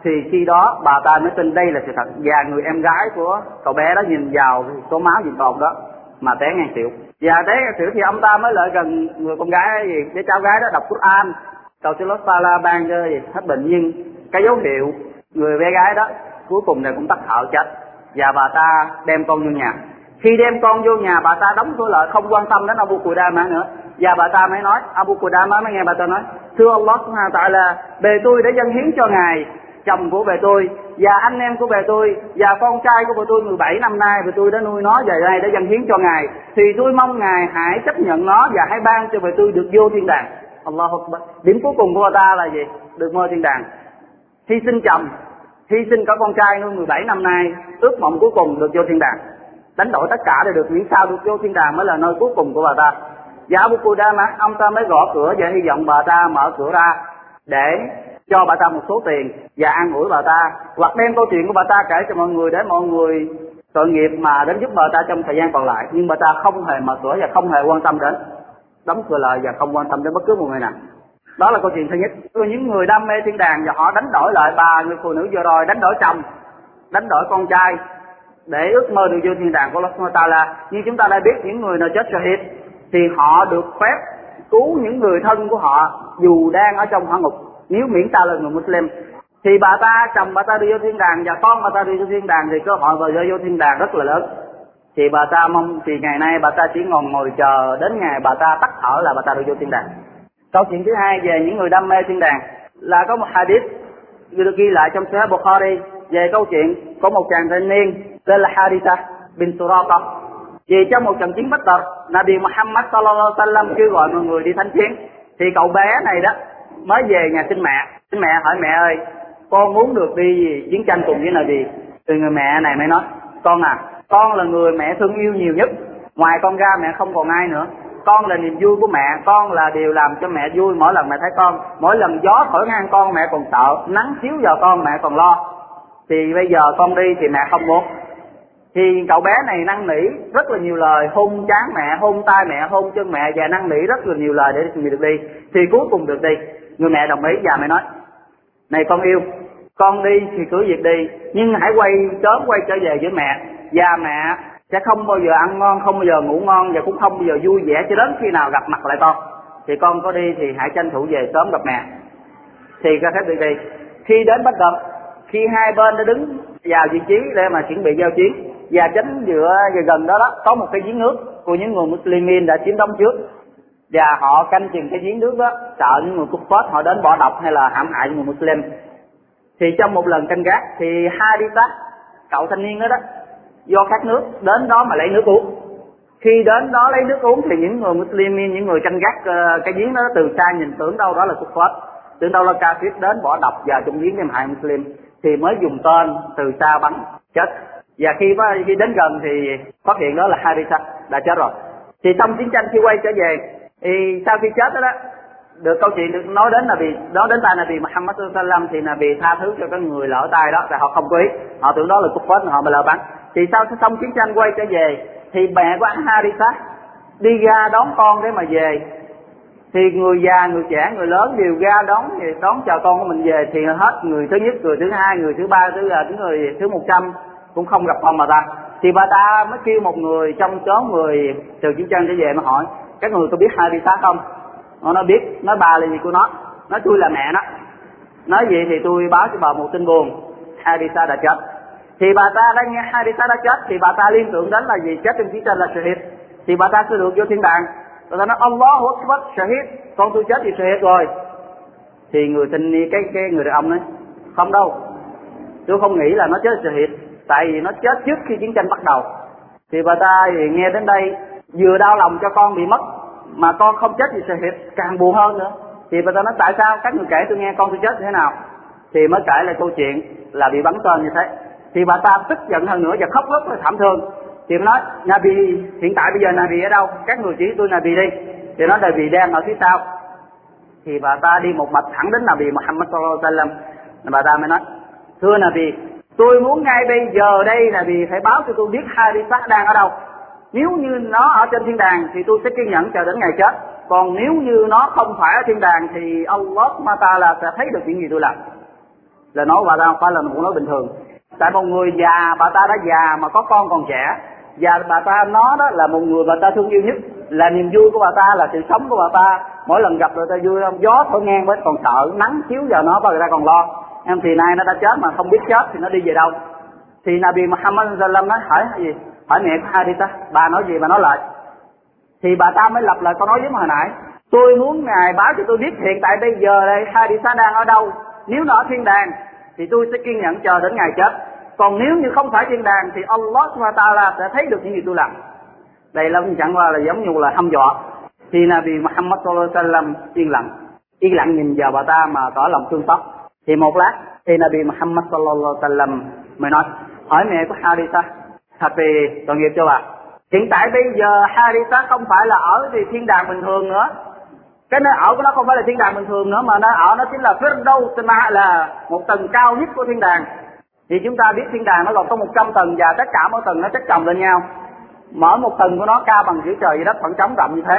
Thì khi đó bà ta mới tin đây là sự thật. Và người em gái của cậu bé đó nhìn vào số máu gì cột đó mà té ngang xỉu và thế thử thì ông ta mới lại gần người con gái gì để cháu gái đó đọc Quran cầu xin lót la ban cho gì, hết bệnh. Nhưng cái dấu hiệu người bé gái đó cuối cùng này cũng tắt thở chết. Và bà ta đem con vô nhà. Khi đem con vô nhà, bà ta đóng cửa lại, không quan tâm đến Abu Qudama nữa. Và bà ta mới nói Abu Qudama mới nghe bà ta nói, thưa Allah subhanahu wa ta'ala, bề tôi đã dâng hiến cho ngài chồng của bề tôi, và anh em của bề tôi, và con trai của bề tôi 17 năm nay, bề tôi đã nuôi nó về đây để dâng hiến cho ngài. Thì tôi mong ngài hãy chấp nhận nó và hãy ban cho bề tôi được vô thiên đàng. Allahu Akbar. Điểm cuối cùng của bà ta là gì? Được mơ thiên đàng. Hy sinh chồng, hy sinh cả con trai nuôi 17 năm nay, ước mộng cuối cùng được vô thiên đàng. Đánh đổi tất cả để được, miễn sao được vô thiên đàng mới là nơi cuối cùng của bà ta. Và Abu Qudama ông ta mới gõ cửa và hy vọng bà ta mở cửa ra để cho bà ta một số tiền và an ủi bà ta. Hoặc đem câu chuyện của bà ta kể cho mọi người để mọi người tội nghiệp mà đến giúp bà ta trong thời gian còn lại. Nhưng bà ta không hề mở cửa và không hề quan tâm đến đóng cửa lại và không quan tâm đến bất cứ một người nào. Đó là câu chuyện thứ nhất. Những người đam mê thiên đàng và họ đánh đổi lại bà người phụ nữ vừa rồi, đánh đổi chồng, đánh đổi con trai để ước mơ được vô thiên đàng của Allah Taala như chúng ta đã biết những người nào chết shahid thì họ được phép cứu những người thân của họ dù đang ở trong hỏa ngục nếu miễn ta là người Muslim, thì bà ta, chồng bà ta đi vô thiên đàng và con bà ta đi vô thiên đàng thì cơ hội vào vô thiên đàng rất là lớn. Thì bà ta mong, thì ngày nay bà ta chỉ ngồi ngồi chờ đến ngày bà ta tắt thở là bà ta được vô thiên đàng. Câu chuyện thứ hai về những người đam mê thiên đàng là có một hadith được ghi lại trong Sahih Bukhari về câu chuyện có một chàng thanh niên tên là Haritha bin Surata vì trong một trận chiến bất tật Nabi Muhammad sallallahu alaihi wasallam kêu gọi mọi người đi thánh chiến. Thì cậu bé này đó mới về nhà xin mẹ. Xin mẹ hỏi, mẹ ơi, con muốn được đi chiến tranh cùng với nào gì? Từ người mẹ này mới nói, con à con là người mẹ thương yêu nhiều nhất. Ngoài con ra mẹ không còn ai nữa. Con là niềm vui của mẹ. Con là điều làm cho mẹ vui mỗi lần mẹ thấy con. Mỗi lần gió thổi ngang con, mẹ còn sợ. Nắng chiếu vào con, mẹ còn lo. Thì bây giờ con đi thì mẹ không muốn. Thì cậu bé này năn nỉ rất là nhiều lời, hôn chán mẹ, hôn tay mẹ, hôn chân mẹ và năn nỉ rất là nhiều lời để mình được đi. Thì cuối cùng được đi người mẹ đồng ý và mẹ nói, này con yêu, con đi thì cứ việc đi, nhưng hãy quay sớm quay trở về với mẹ. Và mẹ sẽ không bao giờ ăn ngon, không bao giờ ngủ ngon và cũng không bao giờ vui vẻ cho đến khi nào gặp mặt lại con. Thì con có đi thì hãy tranh thủ về sớm gặp mẹ. Thì ra phép đi đi. Khi đến bất cập khi hai bên đã đứng vào vị trí để mà chuẩn bị giao chiến, và tránh giữa gần đó đó có một cái giếng nước của những người Muslimin đã chiếm đóng trước và họ canh chừng cái giếng nước đó, sợ những người cục phết họ đến bỏ độc hay là hãm hại những người Muslim. Thì trong một lần canh gác thì Haritha cậu thanh niên đó đó, do khát nước, đến đó mà lấy nước uống. Khi đến đó lấy nước uống thì những người Muslimin những người canh gác ờ, cái giếng đó từ xa nhìn tưởng đâu đó là cục phết tưởng đâu là kafir đến bỏ độc vào trong giếng để hại Muslim, thì mới dùng tên từ xa bắn, chết. Và khi khi đến gần thì phát hiện đó là Haritha đã chết rồi. Thì trong chiến tranh khi quay trở về thì sau khi chết đó, đó được câu chuyện được nói đến là vì đó đến tay là vì Muhammad sallam thì là vì tha thứ cho cái người lỡ tay đó là họ không có ý. Họ tưởng đó là cục phết họ mà lỡ bắn. Thì sau xong chiến tranh quay trở về thì mẹ của Haritha đi ra đón con để mà về. Thì người già người trẻ người lớn đều ra đón đón chào con của mình về. Thì hết người thứ nhất người thứ hai người thứ ba thứ thứ người thứ một trăm cũng không gặp con bà ta thì bà ta mới kêu một người trong số người từ chiến tranh trở về mà hỏi các người có biết hai không? Nó nói biết. Nói bà là gì của nó? Nói tôi là mẹ nó. Nói gì thì tôi báo cho bà một tin buồn. Hadisa đã chết. Thì bà ta đã nghe Hadisa đã chết, thì bà ta liên tưởng đến là gì? Chết trong chiến tranh là shahid. Thì bà ta sẽ được vô thiên đàng. Bà ta nói, Allahu Akbar, shahid, con tôi chết thì shahid rồi. Thì người tình cái cái người đàn ông nói, không đâu. Tôi không nghĩ là nó chết shahid. Tại vì nó chết trước khi chiến tranh bắt đầu. Thì bà ta thì nghe đến đây vừa đau lòng cho con bị mất, mà con không chết thì sẽ hiệp càng buồn hơn nữa. Thì bà ta nói, tại sao các người kể tôi nghe con tôi chết như thế nào? Thì mới kể lại câu chuyện là bị bắn tên như thế. Thì bà ta tức giận hơn nữa và khóc rất là thảm thương. Thì nói, Nabi, hiện tại bây giờ Nabi ở đâu? Các người chỉ tôi Nabi đi. Thì nói, Nabi đang ở phía sau. Thì bà ta đi một mạch thẳng đến Nabi Muhammad sallallahu alaihi wasallam. Bà ta mới nói, thưa Nabi, tôi muốn ngay bây giờ đây là vì phải báo cho tôi biết hai đi sát đang ở đâu nếu như nó ở trên thiên đàng thì tôi sẽ kiên nhẫn chờ đến ngày chết. Còn nếu như nó không phải ở thiên đàng thì Allah ma ta là sẽ thấy được những gì tôi làm. Là nói bà ta không phải là một nói bình thường. Tại một người già, bà ta đã già mà có con còn trẻ. Và bà ta nó đó là một người bà ta thương yêu nhất. Là niềm vui của bà ta, là sự sống của bà ta. Mỗi lần gặp người ta vui không gió thổi ngang với còn sợ, nắng chiếu vào nó, bà ta còn lo. Em thì nay nó đã chết mà không biết chết thì nó đi về đâu. Thì Nabi Muhammad sallam nói hỏi gì? Hỏi mẹ của ta, bà nói gì bà nói lại. Thì bà ta mới lặp lại câu nói giống hồi nãy. Tôi muốn ngài báo cho tôi biết hiện tại bây giờ đây Haditha đang ở đâu. Nếu nó ở thiên đàng thì tôi sẽ kiên nhẫn chờ đến ngày chết. Còn nếu như không phải thiên đàng thì Allah subhanahu sẽ thấy được những gì tôi làm. Đây là chẳng qua là giống như là hăm dọa. Thì Nabi Muhammad sallallahu alaihi wasallam yên lặng. Yên lặng nhìn vào bà ta mà tỏ lòng thương xót. Thì một lát thì Nabi Muhammad sallallahu alaihi wasallam mới nói hỏi mẹ của Haritha thật thì tội nghiệp cho bà. Hiện tại bây giờ Haritha không phải là ở thì thiên đàng bình thường nữa. Cái nơi ở của nó không phải là thiên đàng bình thường nữa, mà nó ở nó chính là Firdaus là một tầng cao nhất của thiên đàng. Thì chúng ta biết thiên đàng nó gồm có 100 tầng và tất cả mỗi tầng nó chất chồng lên nhau. Mở một tầng của nó cao bằng giữa trời và đất khoảng trống rộng như thế.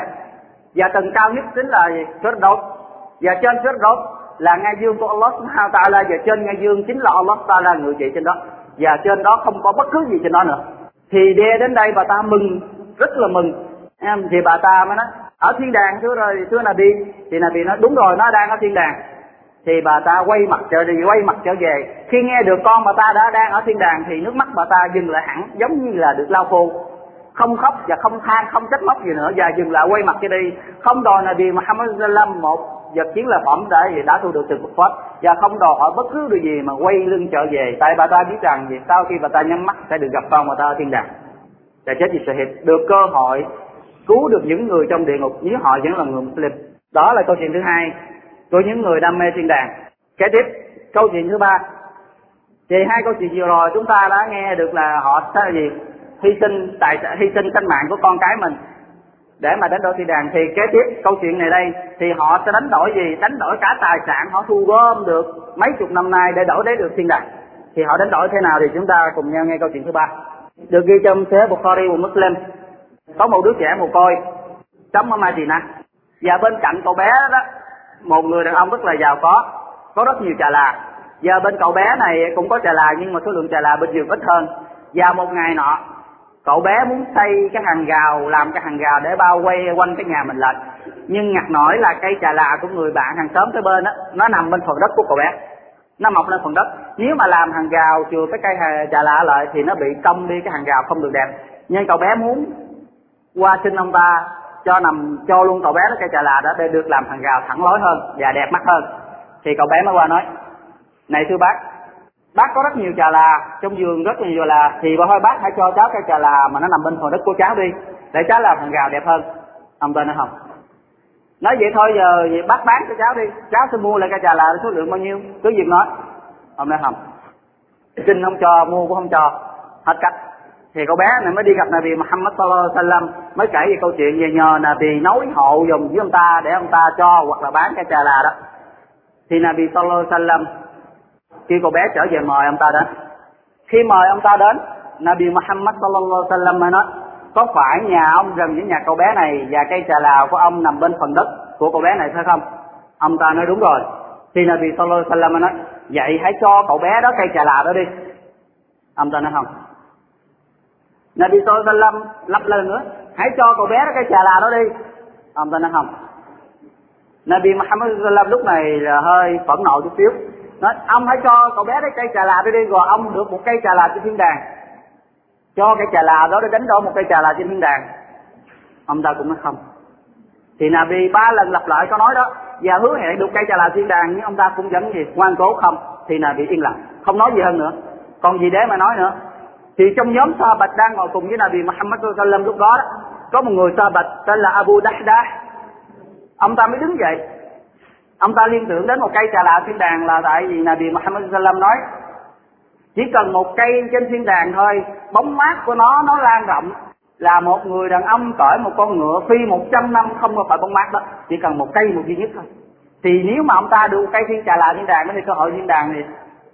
Và tầng cao nhất chính là Firdaus và trên Firdaus là ngai dương của Allah subhanahu ta'ala, và trên ngai dương chính là Allah ta'ala người trị trên đó và trên đó không có bất cứ gì trên đó nữa. Thì đe đến đây bà ta mừng, rất là mừng. Em, thì bà ta mới nói, ở thiên đàng, thưa rồi, thưa là đi thì là bị nói, đúng rồi, nó đang ở thiên đàng. Thì bà ta quay mặt trở đi, quay mặt trở về. Khi nghe được con bà ta đã đang ở thiên đàng, thì nước mắt bà ta dừng lại hẳn, giống như là được lau khô. Không khóc và không than, không trách móc gì nữa, và dừng lại quay mặt cho đi. Không đòi là vì Muhammad sallam một vật chiến là phẩm đã đã thu được từ Phật pháp. Và không đòi hỏi bất cứ điều gì mà quay lưng trở về. Tại bà ta biết rằng vì sau khi bà ta nhắm mắt sẽ được gặp con bà ta ở thiên đàng. Để chết vì sự hiệp được cơ hội cứu được những người trong địa ngục, nếu họ vẫn là người Muslim. Đó là câu chuyện thứ hai của những người đam mê thiên đàng. Kế tiếp, câu chuyện thứ ba. Thì hai câu chuyện vừa rồi chúng ta đã nghe được là họ sẽ gì? Hy sinh tài hy sinh sinh mạng của con cái mình để mà đánh đổi thiên đàng thì kế tiếp câu chuyện này đây, thì họ sẽ đánh đổi gì? Đánh đổi cả tài sản họ thu gom được mấy chục năm nay để đổi lấy được thiên đàng. Thì họ đánh đổi thế nào thì chúng ta cùng nhau nghe câu chuyện thứ ba. Được ghi trong thế Bukhari và Muslim. Có một đứa trẻ mồ côi, sống ở Madina. Và bên cạnh cậu bé đó, một người đàn ông rất là giàu có có rất nhiều trà là. Và bên cậu bé này cũng có trà là, nhưng mà số lượng trà là bên giường ít hơn. Và một ngày nọ cậu bé muốn xây cái hàng rào, làm cái hàng rào để bao quay quanh cái nhà mình lại nhưng ngặt nổi là cây trà là của người bạn hàng xóm tới bên đó nó nằm bên phần đất của cậu bé. Nó mọc lên phần đất. Nếu mà làm hàng rào chừa cái cây trà lạ lại thì nó bị cong đi cái hàng rào không được đẹp. Nhưng cậu bé muốn qua xin ông ta cho nằm, cho luôn cậu bé đó cây trà là đó để được làm hàng rào thẳng lối hơn và đẹp mắt hơn. Thì cậu bé mới qua nói, này thưa bác bác có rất nhiều trà là, trong giường rất là nhiều là. Thì bà thôi, bác hãy cho cháu cây trà là mà nó nằm bên phần đất của cháu đi, để cháu làm phần rào đẹp hơn. Ông tên nó không nói vậy thôi, giờ vậy bác bán cho cháu đi. Cháu sẽ mua lại cây trà là số lượng bao nhiêu? Cứ việc nói. Ông nói không xin không cho, mua cũng không cho. Hết cách. Thì cậu bé này mới đi gặp Nabi Muhammad sallallahu alaihi wasallam, mới kể về câu chuyện về nhờ Nabi nói hộ dùng với ông ta để ông ta cho hoặc là bán cái trà là đó. Thì Nabi sallallahu alaihi wasallam khi cậu bé trở về mời ông ta đến. Khi mời ông ta đến, Nabi Muhammad sallallahu alaihi wasallam mới nói, có phải nhà ông gần với nhà cậu bé này và cây trà lào của ông nằm bên phần đất của cậu bé này phải không? Ông ta nói, đúng rồi. Thì Nabi sallallahu alaihi wasallam mới nói, vậy hãy cho cậu bé đó cây trà lào đó đi. Ông ta nói, không. Nabi sallallahu alaihi wasallam lặp lần nữa, hãy cho cậu bé đó cây trà lào đó đi. Ông ta nói, không. Nabi Muhammad sallallahu alaihi wasallam lúc này là hơi phẫn nộ chút xíu nói ông hãy cho cậu bé đấy cây trà là đi đi rồi ông được một cây trà là trên thiên đàng. Cho cây trà là đó để đánh đổi một cây trà là trên thiên đàng. Ông ta cũng nói không. Thì Nabi ba lần lặp lại có nói đó. Và hứa hẹn được cây trà là thiên đàng nhưng ông ta cũng vẫn gì ngoan cố không. Thì Nabi yên lặng. Không nói gì hơn nữa. Còn gì để mà nói nữa? Thì trong nhóm sa bạch đang ngồi cùng với Nabi Muhammad sallallahu lúc đó, đó có một người sa bạch tên là Abu Dahdah. Ông ta mới đứng dậy ông ta liên tưởng đến một cây trà lạ thiên đàng là tại vì là Nabi Muhammad sallam nói, chỉ cần một cây trên thiên đàng thôi, bóng mát của nó nó lan rộng, là một người đàn ông cởi một con ngựa phi một trăm năm không có phải bóng mát đó, chỉ cần một cây một duy nhất thôi. Thì nếu mà ông ta được cây thiên trà lạ thiên đàng thì cơ hội thiên đàng thì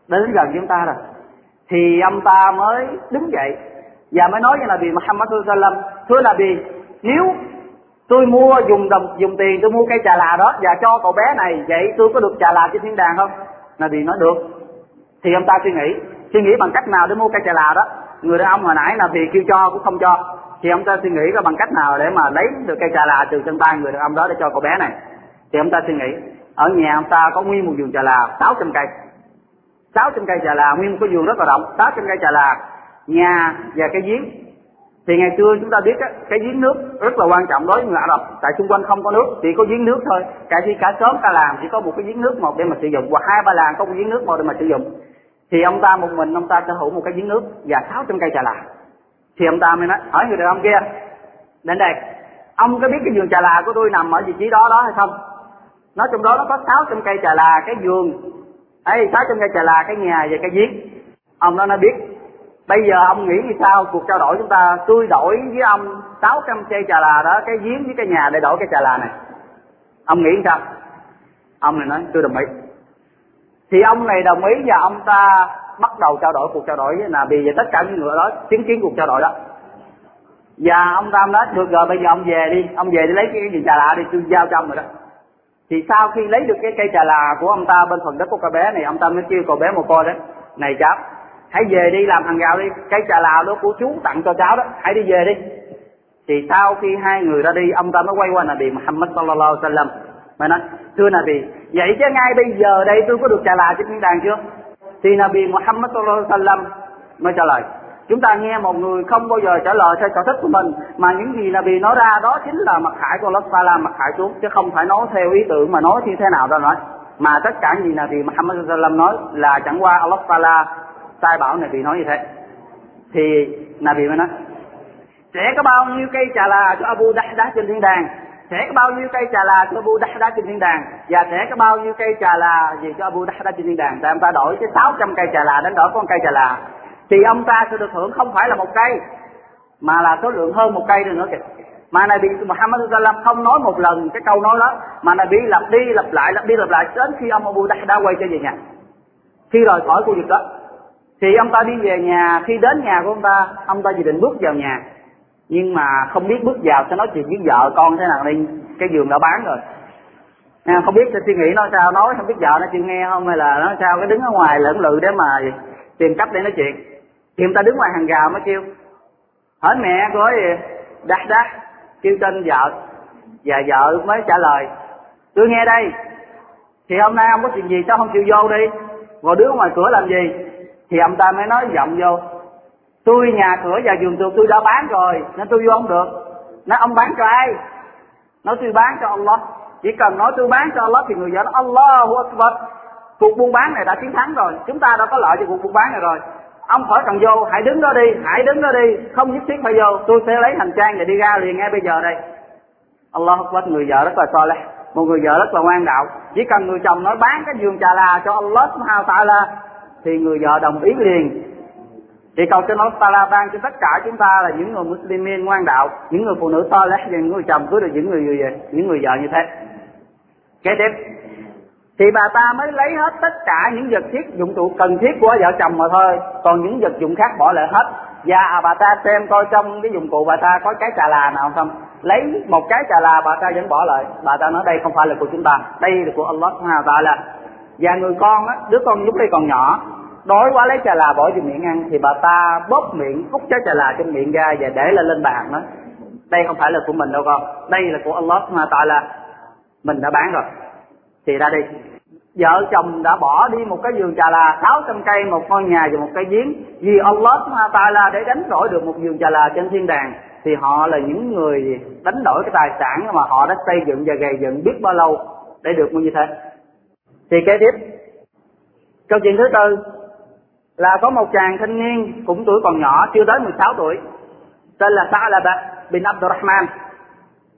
đến gần chúng ta rồi. Thì ông ta mới đứng dậy và mới nói với Nabi Muhammad sallam thưa Nabi, nếu tôi mua dùng đồng, dùng tiền, tôi mua cây trà là đó, và cho cậu bé này. Vậy tôi có được trà là trên thiên đàng không? Là vì nói, được. Thì ông ta suy nghĩ suy nghĩ bằng cách nào để mua cây trà là đó? Người đàn ông hồi nãy là vì kêu cho cũng không cho. Thì ông ta suy nghĩ có bằng cách nào để mà lấy được cây trà là từ chân tay người đàn ông đó để cho cậu bé này? Thì ông ta suy nghĩ, ở nhà ông ta có nguyên một vườn trà là sáu trăm cây. Sáu trăm cây trà là nguyên một cái vườn rất là rộng, sáu trăm cây trà là nhà và cái giếng thì ngày xưa chúng ta biết á, cái giếng nước rất là quan trọng đối với người Ả Rập. Tại xung quanh không có nước chỉ có giếng nước thôi. Cả khi cả sớm ta làm chỉ có một cái giếng nước một để mà sử dụng. Và hai ba làng có một giếng nước một để mà sử dụng. Thì ông ta một mình ông ta sở hữu một cái giếng nước và sáu trăm cây trà là. Thì ông ta mới nói hỏi người đàn ông kia đến đây ông có biết cái vườn trà là của tôi nằm ở vị trí đó đó hay không? Nó trong đó nó có sáu trăm cây trà là cái vườn. Ấy sáu trăm cây trà là cái nhà và cái giếng. Ông đó nó biết bây giờ ông nghĩ như sao? Cuộc trao đổi chúng ta, tôi đổi với ông 600 cây trà là đó, cái giếng với cái nhà để đổi cái trà là này. Ông nghĩ sao? Ông này nói, tôi đồng ý. Thì ông này đồng ý và ông ta bắt đầu trao đổi, cuộc trao đổi với là vì tất cả những người đó chứng kiến cuộc trao đổi đó. Và ông ta nói, được rồi, bây giờ ông về đi, ông về đi lấy cái gì trà lạ đi, tôi giao cho ông rồi đó. Thì sau khi lấy được cái cây trà là của ông ta bên phần đất của cậu bé này, ông ta mới kêu cậu bé một coi đấy, này cháu hãy về đi làm hàng gạo đi. Cái trà lào đó của chú tặng cho cháu đó. Hãy đi về đi. Thì sau khi hai người ra đi, ông ta mới quay qua Nabi Muhammad sallallahu alaihi wasallam. Mà nói, thưa Nabi, vậy chứ ngay bây giờ đây tôi có được trà là trên thiên đàng chưa? Thì Nabi Muhammad sallallahu alaihi wasallam mới trả lời, chúng ta nghe một người không bao giờ trả lời theo sở thích của mình, mà những gì Nabi nói ra đó chính là mặt hại của Allah Taala mặt hại xuống, chứ không phải nói theo ý tưởng mà nói như thế nào ra nói, mà tất cả gì Nabi Muhammad sallallahu alaihi wasallam nói là chẳng qua Allah Taala sai bảo này bị nói như thế. Thì Nabi mới nói, sẽ có bao nhiêu cây trà là cho Abu Dahda trên thiên đàng? Sẽ có bao nhiêu cây trà là cho Abu Dahda trên thiên đàng? Và sẽ có bao nhiêu cây trà là gì cho Abu Dahda trên thiên đàng? Tại ông ta đổi cái 600 cây trà là, đến đổi con cây trà là. Thì ông ta sẽ được hưởng không phải là một cây, mà là số lượng hơn một cây nữa kìa. Mà này bị Muhammad sallam không nói một lần cái câu nói đó, mà này bị lặp đi lặp lại, lặp đi lặp lại đến khi ông Abu Dahda quay trở về nhà. Khi rời khỏi khu vực đó thì ông ta đi về nhà khi đến nhà của ông ta ông ta dự định bước vào nhà. Nhưng mà không biết bước vào sẽ nói chuyện với vợ con thế nào đi. Cái giường đã bán rồi. À, không biết sẽ suy nghĩ nó sao nói không biết vợ nó chịu nghe không hay là nó sao cái đứng ở ngoài lẫn lự để mà tìm cách để nói chuyện. Thì ông ta đứng ngoài hàng rào mới kêu hỏi mẹ của gì đắt đắt kêu tên vợ. Và vợ mới trả lời tôi nghe đây. Thì hôm nay ông có chuyện gì sao không chịu vô đi? Ngồi đứng ngoài cửa làm gì? Thì ông ta mới nói giọng vô, tôi nhà cửa và giường tược tôi đã bán rồi, nên tôi vô không được. Nói, ông bán cho ai? Nói, tôi bán cho Allah. Chỉ cần nói, tôi bán cho Allah, thì người vợ nói, Allahu Akbar. Cuộc buôn bán này đã chiến thắng rồi, chúng ta đã có lợi cho cuộc buôn bán này rồi. Ông khỏi cần vô, hãy đứng đó đi, hãy đứng đó đi, không nhất thiết phải vô, tôi sẽ lấy hành trang và đi ra liền ngay bây giờ đây. Allah Akbar, người vợ rất là so leh một người vợ rất là ngoan đạo. Chỉ cần người chồng nói, bán cái giường trà là cho Allah subhanahu ta'ala thì người vợ đồng ý liền. Thì cầu cho nó ta la ban cho tất cả chúng ta là những người Muslimin ngoan đạo, những người phụ nữ to lẽ những người chồng cưới được những người những người vợ như thế. Kế tiếp, thì bà ta mới lấy hết tất cả những vật thiết, dụng cụ cần thiết của vợ chồng mà thôi, còn những vật dụng khác bỏ lại hết. Và bà ta xem coi trong cái dụng cụ bà ta có cái trà là nào không. Lấy một cái trà là bà ta vẫn bỏ lại. Bà ta nói đây không phải là của chúng ta, đây là của Allah subhanahu wa ta'ala và người con á, đứa con lúc đây còn nhỏ, đói quá lấy trà là bỏ vô miệng ăn, thì bà ta bóp miệng, hút trái trà là trong miệng ra và để lên lên bàn đó đây không phải là của mình đâu con, đây là của Allah mà tại là mình đã bán rồi. Thì ra đi. Vợ chồng đã bỏ đi một cái vườn trà là 600 cây, một ngôi nhà và một cây giếng. Vì Allah là để đánh đổi được một vườn trà là trên thiên đàng, thì họ là những người đánh đổi cái tài sản mà họ đã xây dựng và gầy dựng biết bao lâu để được như thế thì kế tiếp câu chuyện thứ tư, là có một chàng thanh niên cũng tuổi còn nhỏ, chưa tới 16 tuổi, tên là Sa'laba bin Abdurrahman.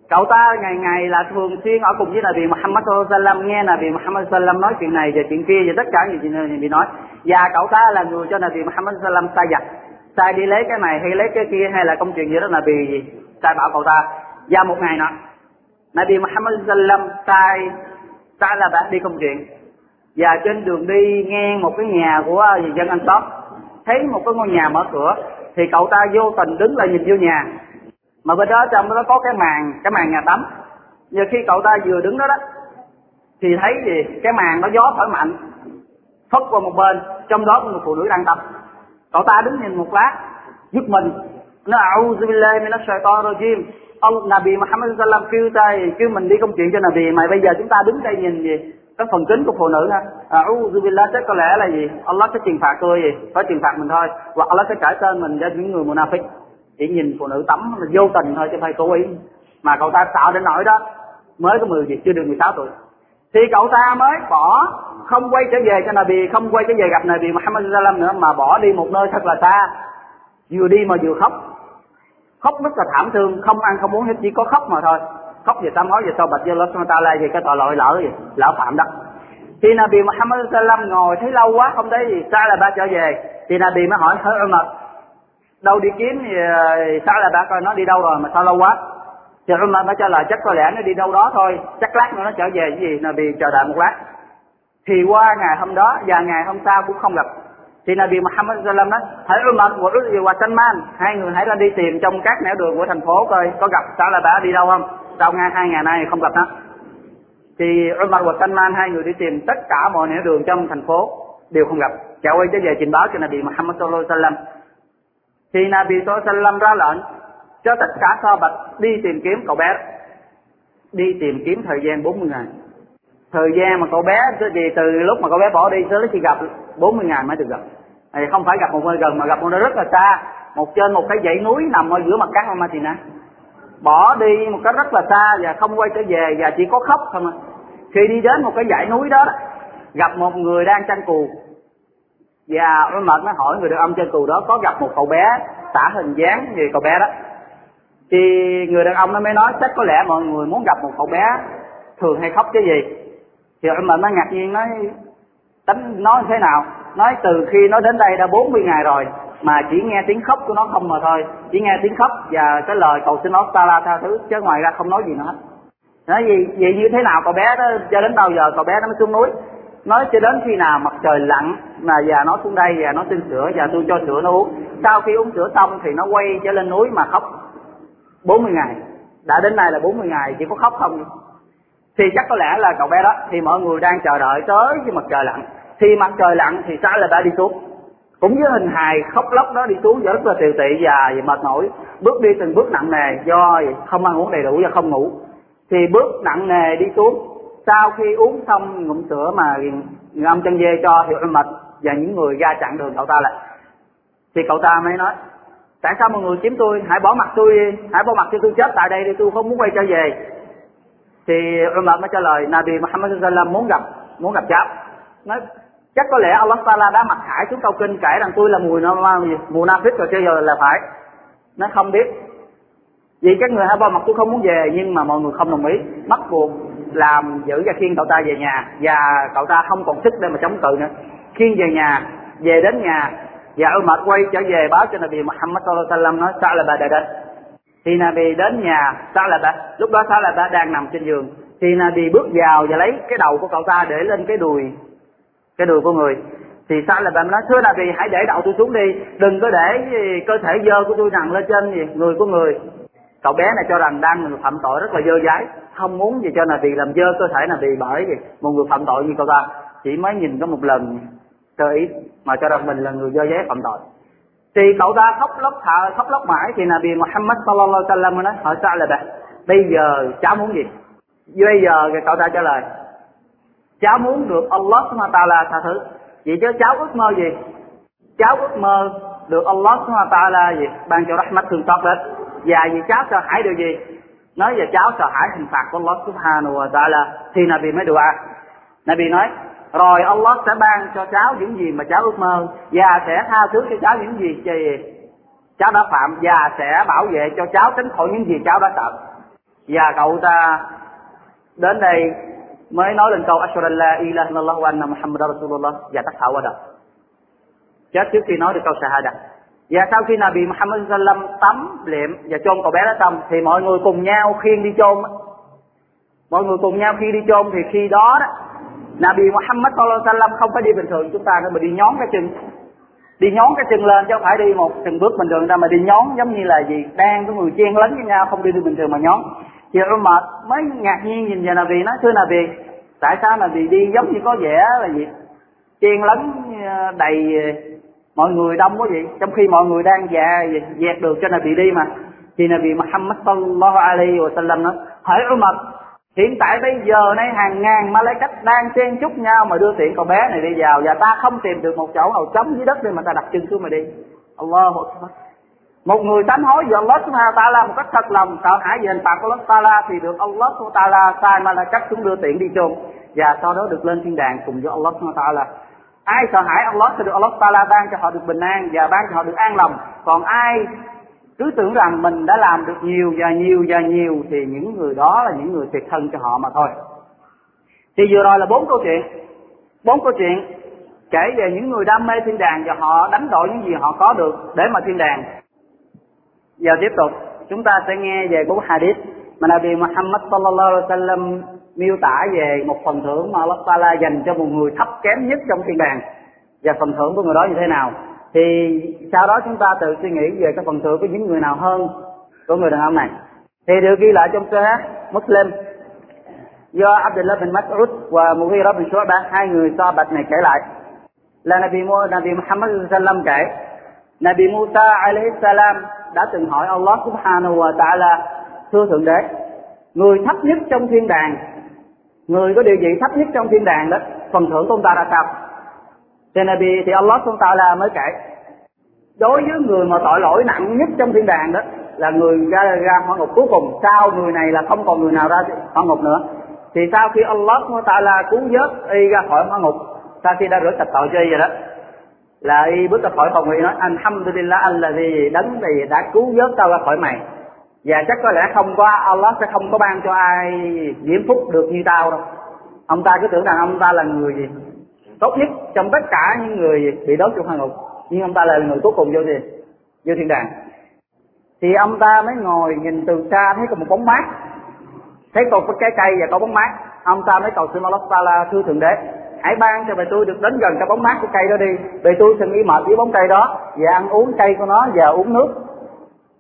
Cậu ta ngày ngày là thường xuyên ở cùng với Nabi Muhammad sallam nghe Nabi Muhammad sallam nói chuyện này và chuyện kia và tất cả những chuyện này bị nói. Và cậu ta là người cho Nabi Muhammad sallam sai giặt sai đi lấy cái này hay lấy cái kia hay là công chuyện gì đó, Nabi gì sai bảo cậu ta. Và một ngày nọ, Nabi Muhammad sallam sai sai là bạn đi công chuyện và trên đường đi ngang một cái nhà của à, dân anh tóc. Thấy một cái ngôi nhà mở cửa, thì cậu ta vô tình đứng lại nhìn vô nhà. Mà bên đó trong đó có cái màn cái màn nhà tắm. Giờ khi cậu ta vừa đứng đó đó, thì thấy gì? Cái màn nó gió thổi mạnh, phất qua một bên, trong đó có một phụ nữ đang tập cậu ta đứng nhìn một lát, giật mình. Nó a'udhu billahi minash shaitanir rajim ông Nabi Muhammad sallam kêu tay, kêu mình đi công chuyện cho Nabi, mà bây giờ chúng ta đứng đây nhìn gì? Cái phần chính của phụ nữ ha. À, a'udhu billah, chắc có lẽ là gì? Allah sẽ trừng phạt tôi gì phải trừng phạt mình thôi. Hoặc Allah sẽ cải tên mình cho những người munafik chỉ nhìn phụ nữ tắm là vô tình thôi, chứ phải cố ý. Mà cậu ta sợ đến nỗi đó, mới có 10 gì chưa được 16 tuổi. Thì cậu ta mới bỏ, không quay trở về cho Nabi, không quay trở về gặp Nabi Muhammad sallam nữa, mà bỏ đi một nơi thật là xa. Vừa đi mà vừa khóc. Khóc rất là thảm thương, không ăn không uống, hết chỉ có khóc mà thôi khóc về tâm hối về sau bạch Allah ta la thì cái tội lỗi lỡ gì lỡ phạm đó. Thì Nabi Muhammad sallam ngồi thấy lâu quá, không thấy gì. Sao là ba trở về. Thì Nabi mới hỏi hỏi Umar, đâu đi kiếm thì ờ, Sa sao là ba coi nó đi đâu rồi mà sao lâu quá? Thì Umar mới trả lời, chắc có lẽ nó đi đâu đó thôi. Chắc lát nữa nó trở về. Cái gì? Nabi chờ đợi một lát. Thì qua ngày hôm đó và ngày hôm sau cũng không gặp. Thì Nabi Muhammad sallam nói hãy Umar và Uzi và Salman hai người hãy ra đi tìm trong các nẻo đường của thành phố coi có gặp sao là ba đi đâu không? Sau ngay hai ngày nay không gặp nó thì Umar và Salman, hai người đi tìm tất cả mọi nẻo đường trong thành phố đều không gặp. Chạy quay trở về trình báo cho Nabi Muhammad sallallahu alaihi wasallam. Thì Nabi Sallam ra lệnh cho tất cả so bạch đi tìm kiếm cậu bé. Đi tìm kiếm thời gian 40 ngày. Thời gian mà cậu bé thì từ lúc mà cậu bé bỏ đi tới khi gặp 40 ngày mới được gặp. Thì không phải gặp một nơi gần, mà gặp một nơi rất là xa. Một trên một cái dãy núi nằm ở giữa mặt cát nè bỏ đi một cách rất là xa và không quay trở về và chỉ có khóc thôi mà. Khi đi đến một cái dãy núi đó gặp một người đang tranh cù. Và Umar nó hỏi người đàn ông chăn cù đó, có gặp một cậu bé tả hình dáng như cậu bé đó? Thì người đàn ông nó mới nói, chắc có lẽ mọi người muốn gặp một cậu bé thường hay khóc cái gì. Thì Umar nó ngạc nhiên nói, tính nói thế nào? Nói từ khi nó đến đây đã 40 ngày rồi, mà chỉ nghe tiếng khóc của nó không mà thôi. Chỉ nghe tiếng khóc và cái lời cầu xin ta la tha thứ, chứ ngoài ra không nói gì nữa. Hết nói gì, vậy như thế nào cậu bé đó? Cho đến bao giờ cậu bé nó mới xuống núi? Nói cho đến khi nào mặt trời lặn mà già nó xuống đây và nó xin sữa và tôi cho sữa nó uống. Sau khi uống sữa xong thì nó quay trở lên núi mà khóc. 40 ngày. Đã đến nay là 40 ngày, chỉ có khóc không. Thì chắc có lẽ là cậu bé đó, thì mọi người đang chờ đợi tới khi mặt trời lặn thì mặt trời lặn thì xã là đã đi xuống. Cũng với hình hài khóc lóc đó đi xuống rất là tiều tị và mệt mỏi. Bước đi từng bước nặng nề do không ăn uống đầy đủ và không ngủ. Thì bước nặng nề đi xuống. Sau khi uống xong ngụm sữa mà ngâm chân dê cho hiệu mệt và những người ra chặn đường cậu ta lại, thì cậu ta mới nói, tại sao mọi người chiếm tôi? Hãy bỏ mặt tôi hãy bỏ mặt cho tôi chết tại đây đi, tôi không muốn quay trở về. Thì Umar mới trả lời, Nabi Muhammad sallam muốn gặp muốn gặp cháu. Nói chắc có lẽ Allah Taala đã mặc khải xuống câu kinh kể rằng tôi là mùi gì? Mùi Nafis rồi chưa giờ là phải. Nó không biết. Vì các người hai ba mặt tôi không muốn về, nhưng mà mọi người không đồng ý. Bắt buộc làm giữ và khiêng cậu ta về nhà. Và cậu ta không còn sức để mà chống cự nữa. Khiêng về nhà, về đến nhà. Và Umar quay trở về báo cho Nabi Muhammad sallallahu alaihi wasallam nói sao là bà đã đến thì Nabi đến nhà sao là bà lúc đó sao là bà đang nằm trên giường. Thì Nabi bước vào và lấy cái đầu của cậu ta để lên cái đùi cái đùi của người. Thì sao là bạn nói, thưa vì hãy để đầu tôi xuống đi. Đừng có để ờ, cơ thể dơ của tôi nằm lên trên gì người của người. Cậu bé này cho rằng đang phạm tội rất là dơ dái, không muốn gì cho là vì làm dơ cơ thể là vì bởi gì một người phạm tội như cậu ta chỉ mới nhìn có một lần cơ ý mà cho rằng mình là người dơ dái phạm tội. Thì cậu ta khóc lóc thở, khóc lóc mãi thì là vì Muhammad sallallahu alaihi wasallam nói, hỏi sao là bạn bây giờ cháu muốn gì? Bây giờ thì cậu ta trả lời cháu muốn được Allah subhanahu wa ta'ala tha thứ. Vậy chứ cháu ước mơ gì? Cháu ước mơ được Allah subhanahu wa ta'ala gì? Ban cho rahmat thương xót đến và vì cháu sợ hãi điều gì? Nói về cháu sợ hãi hình phạt của Allah subhanahu wa ta'ala. Thì Nabi mới dua Nabi nói, rồi Allah sẽ ban cho cháu những gì mà cháu ước mơ và sẽ tha thứ cho cháu những gì gì cháu đã phạm và sẽ bảo vệ cho cháu tránh khỏi những gì cháu đã sợ. Và cậu ta đến đây mới nói lên câu, ashhadu an la ilaha illallah wa anna muhammadar rasulullah. Và tắt thở qua đời chết trước khi nói được câu shahada. Và sau khi Nabi Muhammad sallam tắm liệm và chôn cậu bé đó xong, thì mọi người cùng nhau khiêng đi chôn. Mọi người cùng nhau khi đi chôn thì khi đó đó, Nabi Muhammad sallallahu alaihi wasallam không phải đi bình thường, chúng ta nữa mà đi nhón cái chân. Đi nhón cái chân lên chứ không phải đi một từng bước bình thường ra mà đi nhón giống như là gì, đang có người chen lấn với nhau, không đi đi bình thường mà nhón thì Umar mới ngạc nhiên nhìn vào Nabi nói thưa Nabi tại sao Nabi đi giống như có vẻ là gì chen lấn ờ, đầy ờ, mọi người đông quá vậy trong khi mọi người đang dạ dẹt được cho Nabi đi mà thì Nabi Muhammad sallallahu alaihi wasallam nói hỏi Umar, Hiện tại bây giờ nay hàng ngàn ma cách đang chen chúc nhau mà đưa tiện cậu bé này đi vào và ta không tìm được một chỗ nào trống dưới đất để mà ta đặt chân xuống mà đi. Allahu Akbar. Một người sám hối về Allah Subhanahu wa ta'ala một cách thật lòng, sợ hãi về hình phạt của Allah Ta'ala thì được Allah Subhanahu wa ta'ala sai mà là cách xuống đưa tiện đi chôn và sau đó được lên thiên đàng cùng với Allah Subhanahu wa ta'ala. Ai sợ hãi Allah sẽ được Allah Ta'ala ban cho họ được bình an và ban cho họ được an lòng. Còn ai cứ tưởng rằng mình đã làm được nhiều và nhiều và nhiều thì những người đó là những người thiệt thân cho họ mà thôi thì vừa rồi là bốn câu chuyện bốn câu chuyện kể về những người đam mê thiên đàng và họ đánh đổi những gì họ có được để mà thiên đàng giờ tiếp tục chúng ta sẽ nghe về bốn hadith mà Nabi Muhammad sallallahu alaihi wasallam miêu tả về một phần thưởng mà Allah Taala dành cho một người thấp kém nhất trong thiên đàng. Và phần thưởng của người đó như thế nào? Thì sau đó chúng ta tự suy nghĩ về cái phần thưởng của những người nào hơn của người đàn ông này. Thì được ghi lại trong sách Muslim. Do Abdullah bin Mas'ud và Mughira bin Shu'bah hai người so bạch này kể lại. Là Nabi, Nabi Muhammad wasallam kể Nabi Musa alaihi salam đã từng hỏi Allah subhanahu wa ta'ala, thưa thượng đế, người thấp nhất trong thiên đàng, người có địa vị thấp nhất trong thiên đàng đó, phần thưởng của ông ta là sao? Cho nên thì Allah chúng ta là mới kể, đối với người mà tội lỗi nặng nhất trong thiên đàng đó, là người ra ra hỏa ngục cuối cùng. Sau người này là không còn người nào ra hỏa ngục nữa. Thì sau khi Allah chúng ta là cứu vớt y ra khỏi hỏa ngục, sau khi đã rửa sạch tội cho y rồi đó là y bước ra khỏi phòng y nói, alhamdulillah anh là gì đấng thì đã cứu vớt tao ra khỏi mày. Và chắc có lẽ không qua Allah sẽ không có ban cho ai diễm phúc được như tao đâu. Ông ta cứ tưởng rằng ông ta là người gì tốt nhất trong tất cả những người bị đốt trong hỏa ngục. Nhưng ông ta là người cuối cùng vô gì vô thiên đàng. Thì ông ta mới ngồi nhìn từ xa, thấy có một bóng mát. Thấy có cái cây và có bóng mát. Ông ta mới cầu xin Allah Taala thưa thượng đế hãy ban cho bà tôi được đến gần cái bóng mát của cây đó đi. Bà tôi xin y mệt với bóng cây đó và ăn uống cây của nó và uống nước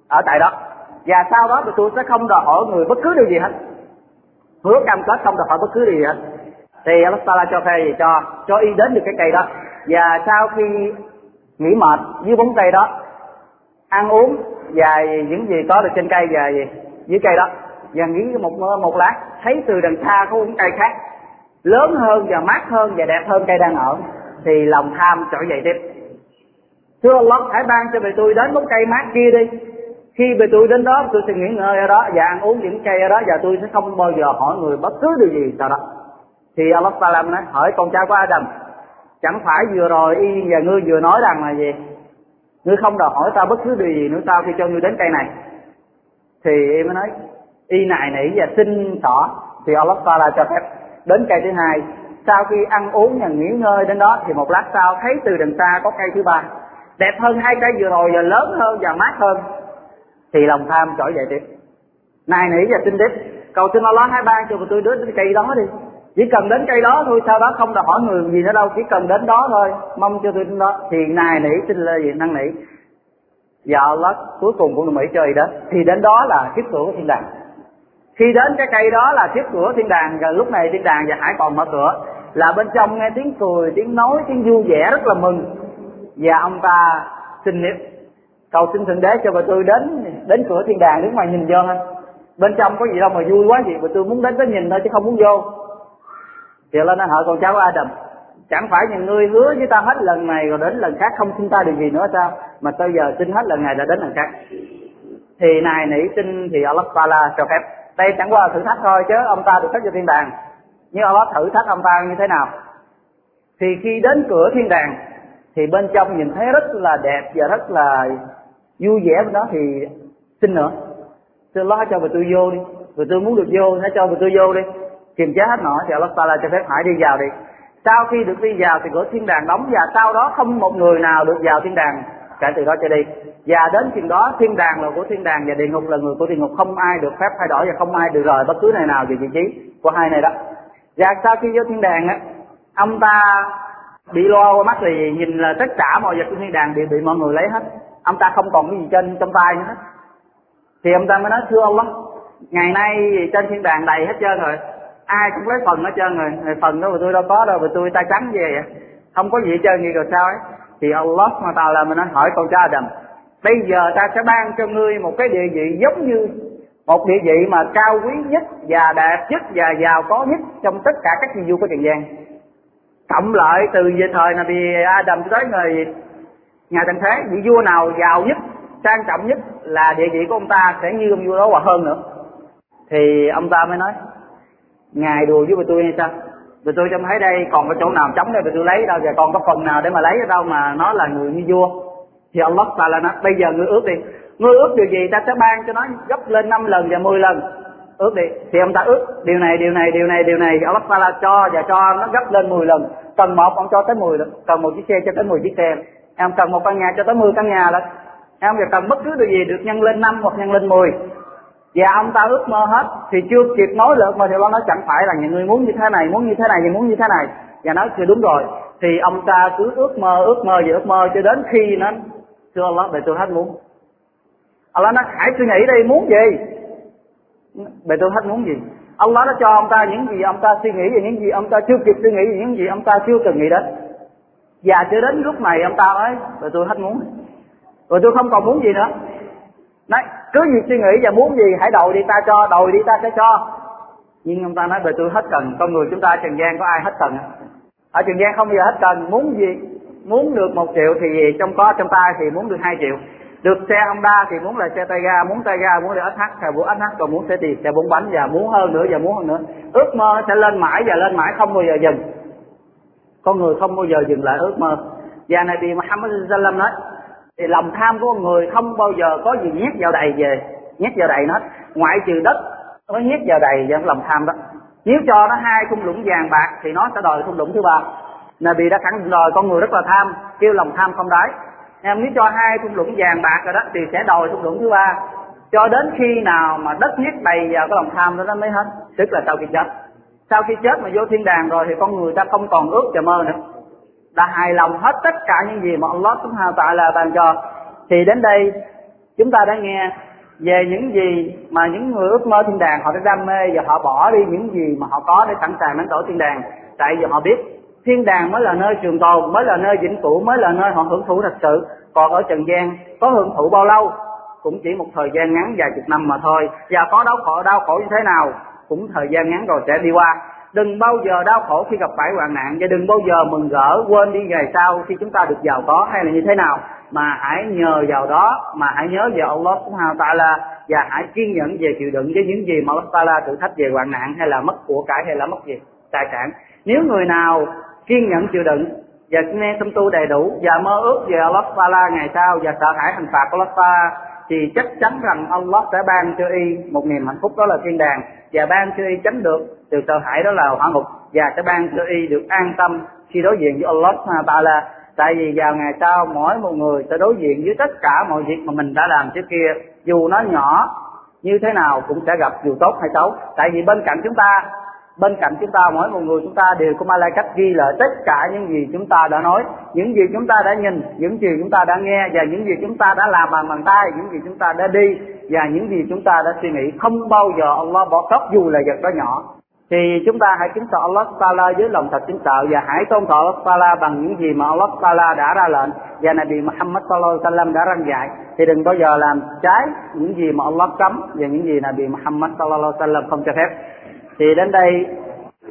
ở tại đó. Và sau đó bà tôi sẽ không đòi hỏi người bất cứ điều gì hết. Hứa cam kết không đòi hỏi bất cứ điều gì hết. Thì Allah Taala cho phê gì? Cho cho y đến được cái cây đó. Và sau khi nghỉ mệt dưới bóng cây đó, ăn uống và những gì có được trên cây và dưới cây đó, và nghĩ một một lát, thấy từ đằng xa có những cây khác lớn hơn và mát hơn và đẹp hơn cây đang ở, thì lòng tham trỗi dậy tiếp. Thưa Allah, hãy ban cho bề tôi đến bóng cây mát kia đi. Khi bề tôi đến đó, tôi sẽ nghỉ ngơi ở đó và ăn uống những cây ở đó và tôi sẽ không bao giờ hỏi người bất cứ điều gì sau đó. Thì Allah ta làm nói hỏi con trai của Adam, chẳng phải vừa rồi y và ngươi vừa nói rằng là gì? Ngươi không đòi hỏi tao bất cứ điều gì nữa, tao khi cho ngươi đến cây này. Thì y mới nói, y nài nỉ và xin tỏ. Thì Allah ta là cho phép đến cây thứ hai. Sau khi ăn uống và nghỉ ngơi đến đó thì một lát sau thấy từ đằng xa có cây thứ ba. Đẹp hơn hai cây vừa rồi và lớn hơn và mát hơn. Thì lòng tham trỗi dậy tiếp. Này nỉ và xin tiếp cầu xin Allah hãy ban cho tôi đến cây đó đi. Chỉ cần đến cây đó thôi, sau đó không đòi hỏi người gì nữa đâu, chỉ cần đến đó thôi. Mong cho tôi đến đó. Thì nài nỉ xin lê gì năng nỉ. Và Allah cuối cùng cũng đồng ý chơi đó. Thì đến đó là kiếp cửa của thiên đàng khi đến cái cây đó là kiếp cửa thiên đàng và lúc này thiên đàng và hải còn mở cửa. Là bên trong nghe tiếng cười, tiếng nói, tiếng vui vẻ rất là mừng. Và ông ta xin niệm cầu xin thượng đế cho bà tôi đến đến cửa thiên đàng đứng ngoài nhìn vô ha. Bên trong có gì đâu mà vui quá gì bà tôi muốn đến tới nhìn thôi chứ không muốn vô. Thì lên nó hỏi con cháu Adam, chẳng phải những ngươi hứa với ta hết lần này rồi đến lần khác không xin ta điều gì nữa sao? Mà tới giờ xin hết lần này đã đến lần khác. Thì này nỉ xin thì Allah Taala cho phép đây chẳng qua là thử thách thôi, chứ ông ta được phép vào thiên đàng. Nhưng Allah thử thách ông ta như thế nào? Thì khi đến cửa thiên đàng, thì bên trong nhìn thấy rất là đẹp và rất là vui vẻ bên đó, thì xin nữa. Xin lo cho tôi vô đi. Rồi tôi muốn được vô hãy cho tôi vô đi. Kiềm chế hết nổi, thì Allah Taala cho phép hãy đi vào đi. Sau khi được đi vào, thì cửa thiên đàng đóng và sau đó không một người nào được vào thiên đàng kể từ đó cho đi. Và đến chừng đó, thiên đàng là của thiên đàng và địa ngục là người của địa ngục. Không ai được phép thay đổi và không ai được rời bất cứ nơi nào về vị trí của hai này đó. Và sau khi vô thiên đàng á, ông ta bị lo qua mắt thì nhìn là tất cả mọi vật của thiên đàng đều bị mọi người lấy hết. Ông ta không còn cái gì trên, trong tay nữa. Hết thì ông ta mới nói, thưa ông lắm ngày nay trên thiên đàng đầy hết trơn rồi. Ai cũng lấy phần hết trơn rồi. Phần đó mà tôi đâu có đâu mà tôi tay trắng về vậy. Không có gì hết trơn gì rồi sao ấy? Thì Allah mà tao là mình anh hỏi con cha Adam, bây giờ ta sẽ ban cho ngươi một cái địa vị giống như một địa vị mà cao quý nhất và đẹp nhất và giàu có nhất trong tất cả các vị vua của trần gian. Cộng lại từ về thời này thì Adam tới người nhà thành thế, vị vua nào giàu nhất, sang trọng nhất là địa vị của ông ta sẽ như ông vua đó hoặc hơn nữa. Thì ông ta mới nói, ngài đùa với tôi hay sao? Tụi tôi trông thấy đây còn có chỗ nào trống đây tụi tôi lấy đâu, và còn có phần nào để mà lấy ở đâu mà nó là người như vua. Thì Allah ta là nó bây giờ ngươi ước đi. Ngươi ước điều gì? Ta sẽ ban cho nó gấp lên 5 lần và 10 lần. Ước đi. Thì ông ta ước, điều này điều này điều này điều này. Thì Allah ta là cho và cho nó gấp lên 10 lần. Cần một, ông cho tới 10 lần. Cần một chiếc xe cho tới 10 chiếc xe. Em cần một căn nhà cho tới 10 căn nhà lần em cần bất cứ điều gì được nhân lên 5 hoặc nhân lên 10 và ông ta ước mơ hết, thì chưa kịp nói được mà thì ông nói chẳng phải là những người muốn như thế này, muốn như thế này muốn như thế này. Và nói chưa đúng rồi. Thì ông ta cứ ước mơ ước mơ và ước mơ cho đến khi nó thưa Allah bề tôi hết muốn. Allah nói, hãy suy nghĩ đi, muốn gì? Bề tôi hết muốn gì? Allah đã cho ông ta những gì ông ta suy nghĩ về những gì ông ta chưa kịp suy nghĩ về những gì ông ta chưa từng nghĩ đến. Và cho đến lúc này ông ta nói bề tôi hết muốn. Rồi tôi không còn muốn gì nữa. Đấy cứ gì suy nghĩ và muốn gì hãy đòi đi ta cho, đòi đi ta sẽ cho. Nhưng ông ta nói về tôi hết cần, con người chúng ta Trần gian có ai hết cần Ở Trần gian không bao giờ hết cần, muốn gì? Muốn được một triệu thì trong có trong tay thì muốn được hai triệu. Được xe Honda thì muốn là xe tay ga, muốn tay ga muốn được SH, thì muốn SH còn muốn xe tiền, xe bốn bánh và muốn hơn nữa và muốn hơn nữa. Ước mơ nó sẽ lên mãi và lên mãi không bao giờ dừng. Con người không bao giờ dừng lại ước mơ. Và Nabi Muhammad sallallahu nói thì lòng tham của người không bao giờ có gì nhét vào đầy về, nhét vào đầy nó hết. Ngoại trừ đất, nó nhét vào đầy vào lòng tham đó. Nếu cho nó hai thung lũng vàng bạc thì nó sẽ đòi thung lũng thứ ba. Là vì đã khẳng định rồi con người rất là tham, kêu lòng tham không đáy. Em, nếu cho hai thung lũng vàng bạc rồi đó thì sẽ đòi thung lũng thứ ba. Cho đến khi nào mà đất nhét đầy vào cái lòng tham đó, nó mới hết. Tức là sau khi chết. Sau khi chết mà vô thiên đàng rồi thì con người ta không còn ước và mơ nữa đã hài lòng hết tất cả những gì mà Allah subhanahu wa ta'ala ban cho. Thì đến đây, chúng ta đã nghe về những gì mà những người ước mơ thiên đàng họ đã đam mê và họ bỏ đi những gì mà họ có để sẵn sàng đánh đổi thiên đàng. Tại vì họ biết thiên đàng mới là nơi trường tồn, mới là nơi vĩnh cửu, mới là nơi họ hưởng thụ thật sự. Còn ở trần gian, có hưởng thụ bao lâu? Cũng chỉ một thời gian ngắn vài chục năm mà thôi. Và có đau khổ đau khổ như thế nào? Cũng thời gian ngắn rồi sẽ đi qua đừng bao giờ đau khổ khi gặp phải hoạn nạn và đừng bao giờ mừng rỡ quên đi ngày sau khi chúng ta được giàu có hay là như thế nào. Mà hãy nhờ vào đó, mà hãy nhớ về Allah subhanahu ta'ala và hãy kiên nhẫn về chịu đựng với những gì mà Allah ta'ala thử thách về hoạn nạn hay là mất của cải hay là mất gì, tài sản. Nếu người nào kiên nhẫn chịu đựng và nghe tâm tu đầy đủ và mơ ước về Allah ta'ala ngày sau và sợ hãi hình phạt của Allah ta'ala, thì chắc chắn rằng Allah sẽ ban cho y một niềm hạnh phúc, đó là thiên đàng. Và ban cho y tránh được từ sợ hãi đó là hỏa ngục. Và sẽ ban cho y được an tâm khi đối diện với Allah Taala. Tại vì vào ngày sau, mỗi một người sẽ đối diện với tất cả mọi việc mà mình đã làm trước kia. Dù nó nhỏ như thế nào cũng sẽ gặp dù tốt hay xấu. Tại vì bên cạnh chúng ta, bên cạnh chúng ta, mỗi một người chúng ta đều có cách ghi lại tất cả những gì chúng ta đã nói. Những gì chúng ta đã nhìn, những gì chúng ta đã nghe, và những gì chúng ta đã làm bằng bàn tay, những gì chúng ta đã đi, và những gì chúng ta đã suy nghĩ. Không bao giờ Allah bỏ sót dù là vật đó nhỏ thì chúng ta hãy kính sợ Allah Taala với lòng thật kính sợ và hãy tôn thờ Allah Taala bằng những gì mà Allah Taala đã ra lệnh và Nabi Muhammad Sallallahu Alaihi Wasallam đã răng dạy. Thì đừng bao giờ làm trái những gì mà Allah cấm và những gì Nabi Muhammad Sallallahu Alaihi Wasallam không cho phép. Thì đến đây,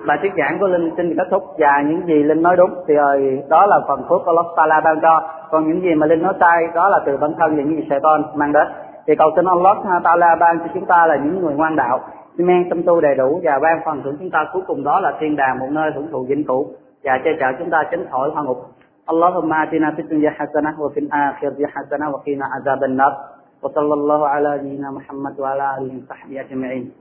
bài thuyết giảng của linh xin kết thúc và những gì linh nói đúng. Thì rồi đó là phần phước của Allah Taala ban cho. Còn những gì mà linh nói sai, đó là từ bản thân và những gì Satan mang đến. Thì cầu xin Allah Taala ban cho chúng ta là những người ngoan đạo men tâm tu đầy đủ và ban phần thưởng chúng ta cuối cùng đó là thiên đàng một nơi hưởng thụ vĩnh cửu và che chở chúng ta tránh khỏi hoa ngục اللهم آتنا في الدنيا حسنة وفي الآخرة حسنة وقنا عذاب النار وصلى الله على نبينا محمد وعلى آله وصحبه أجمعين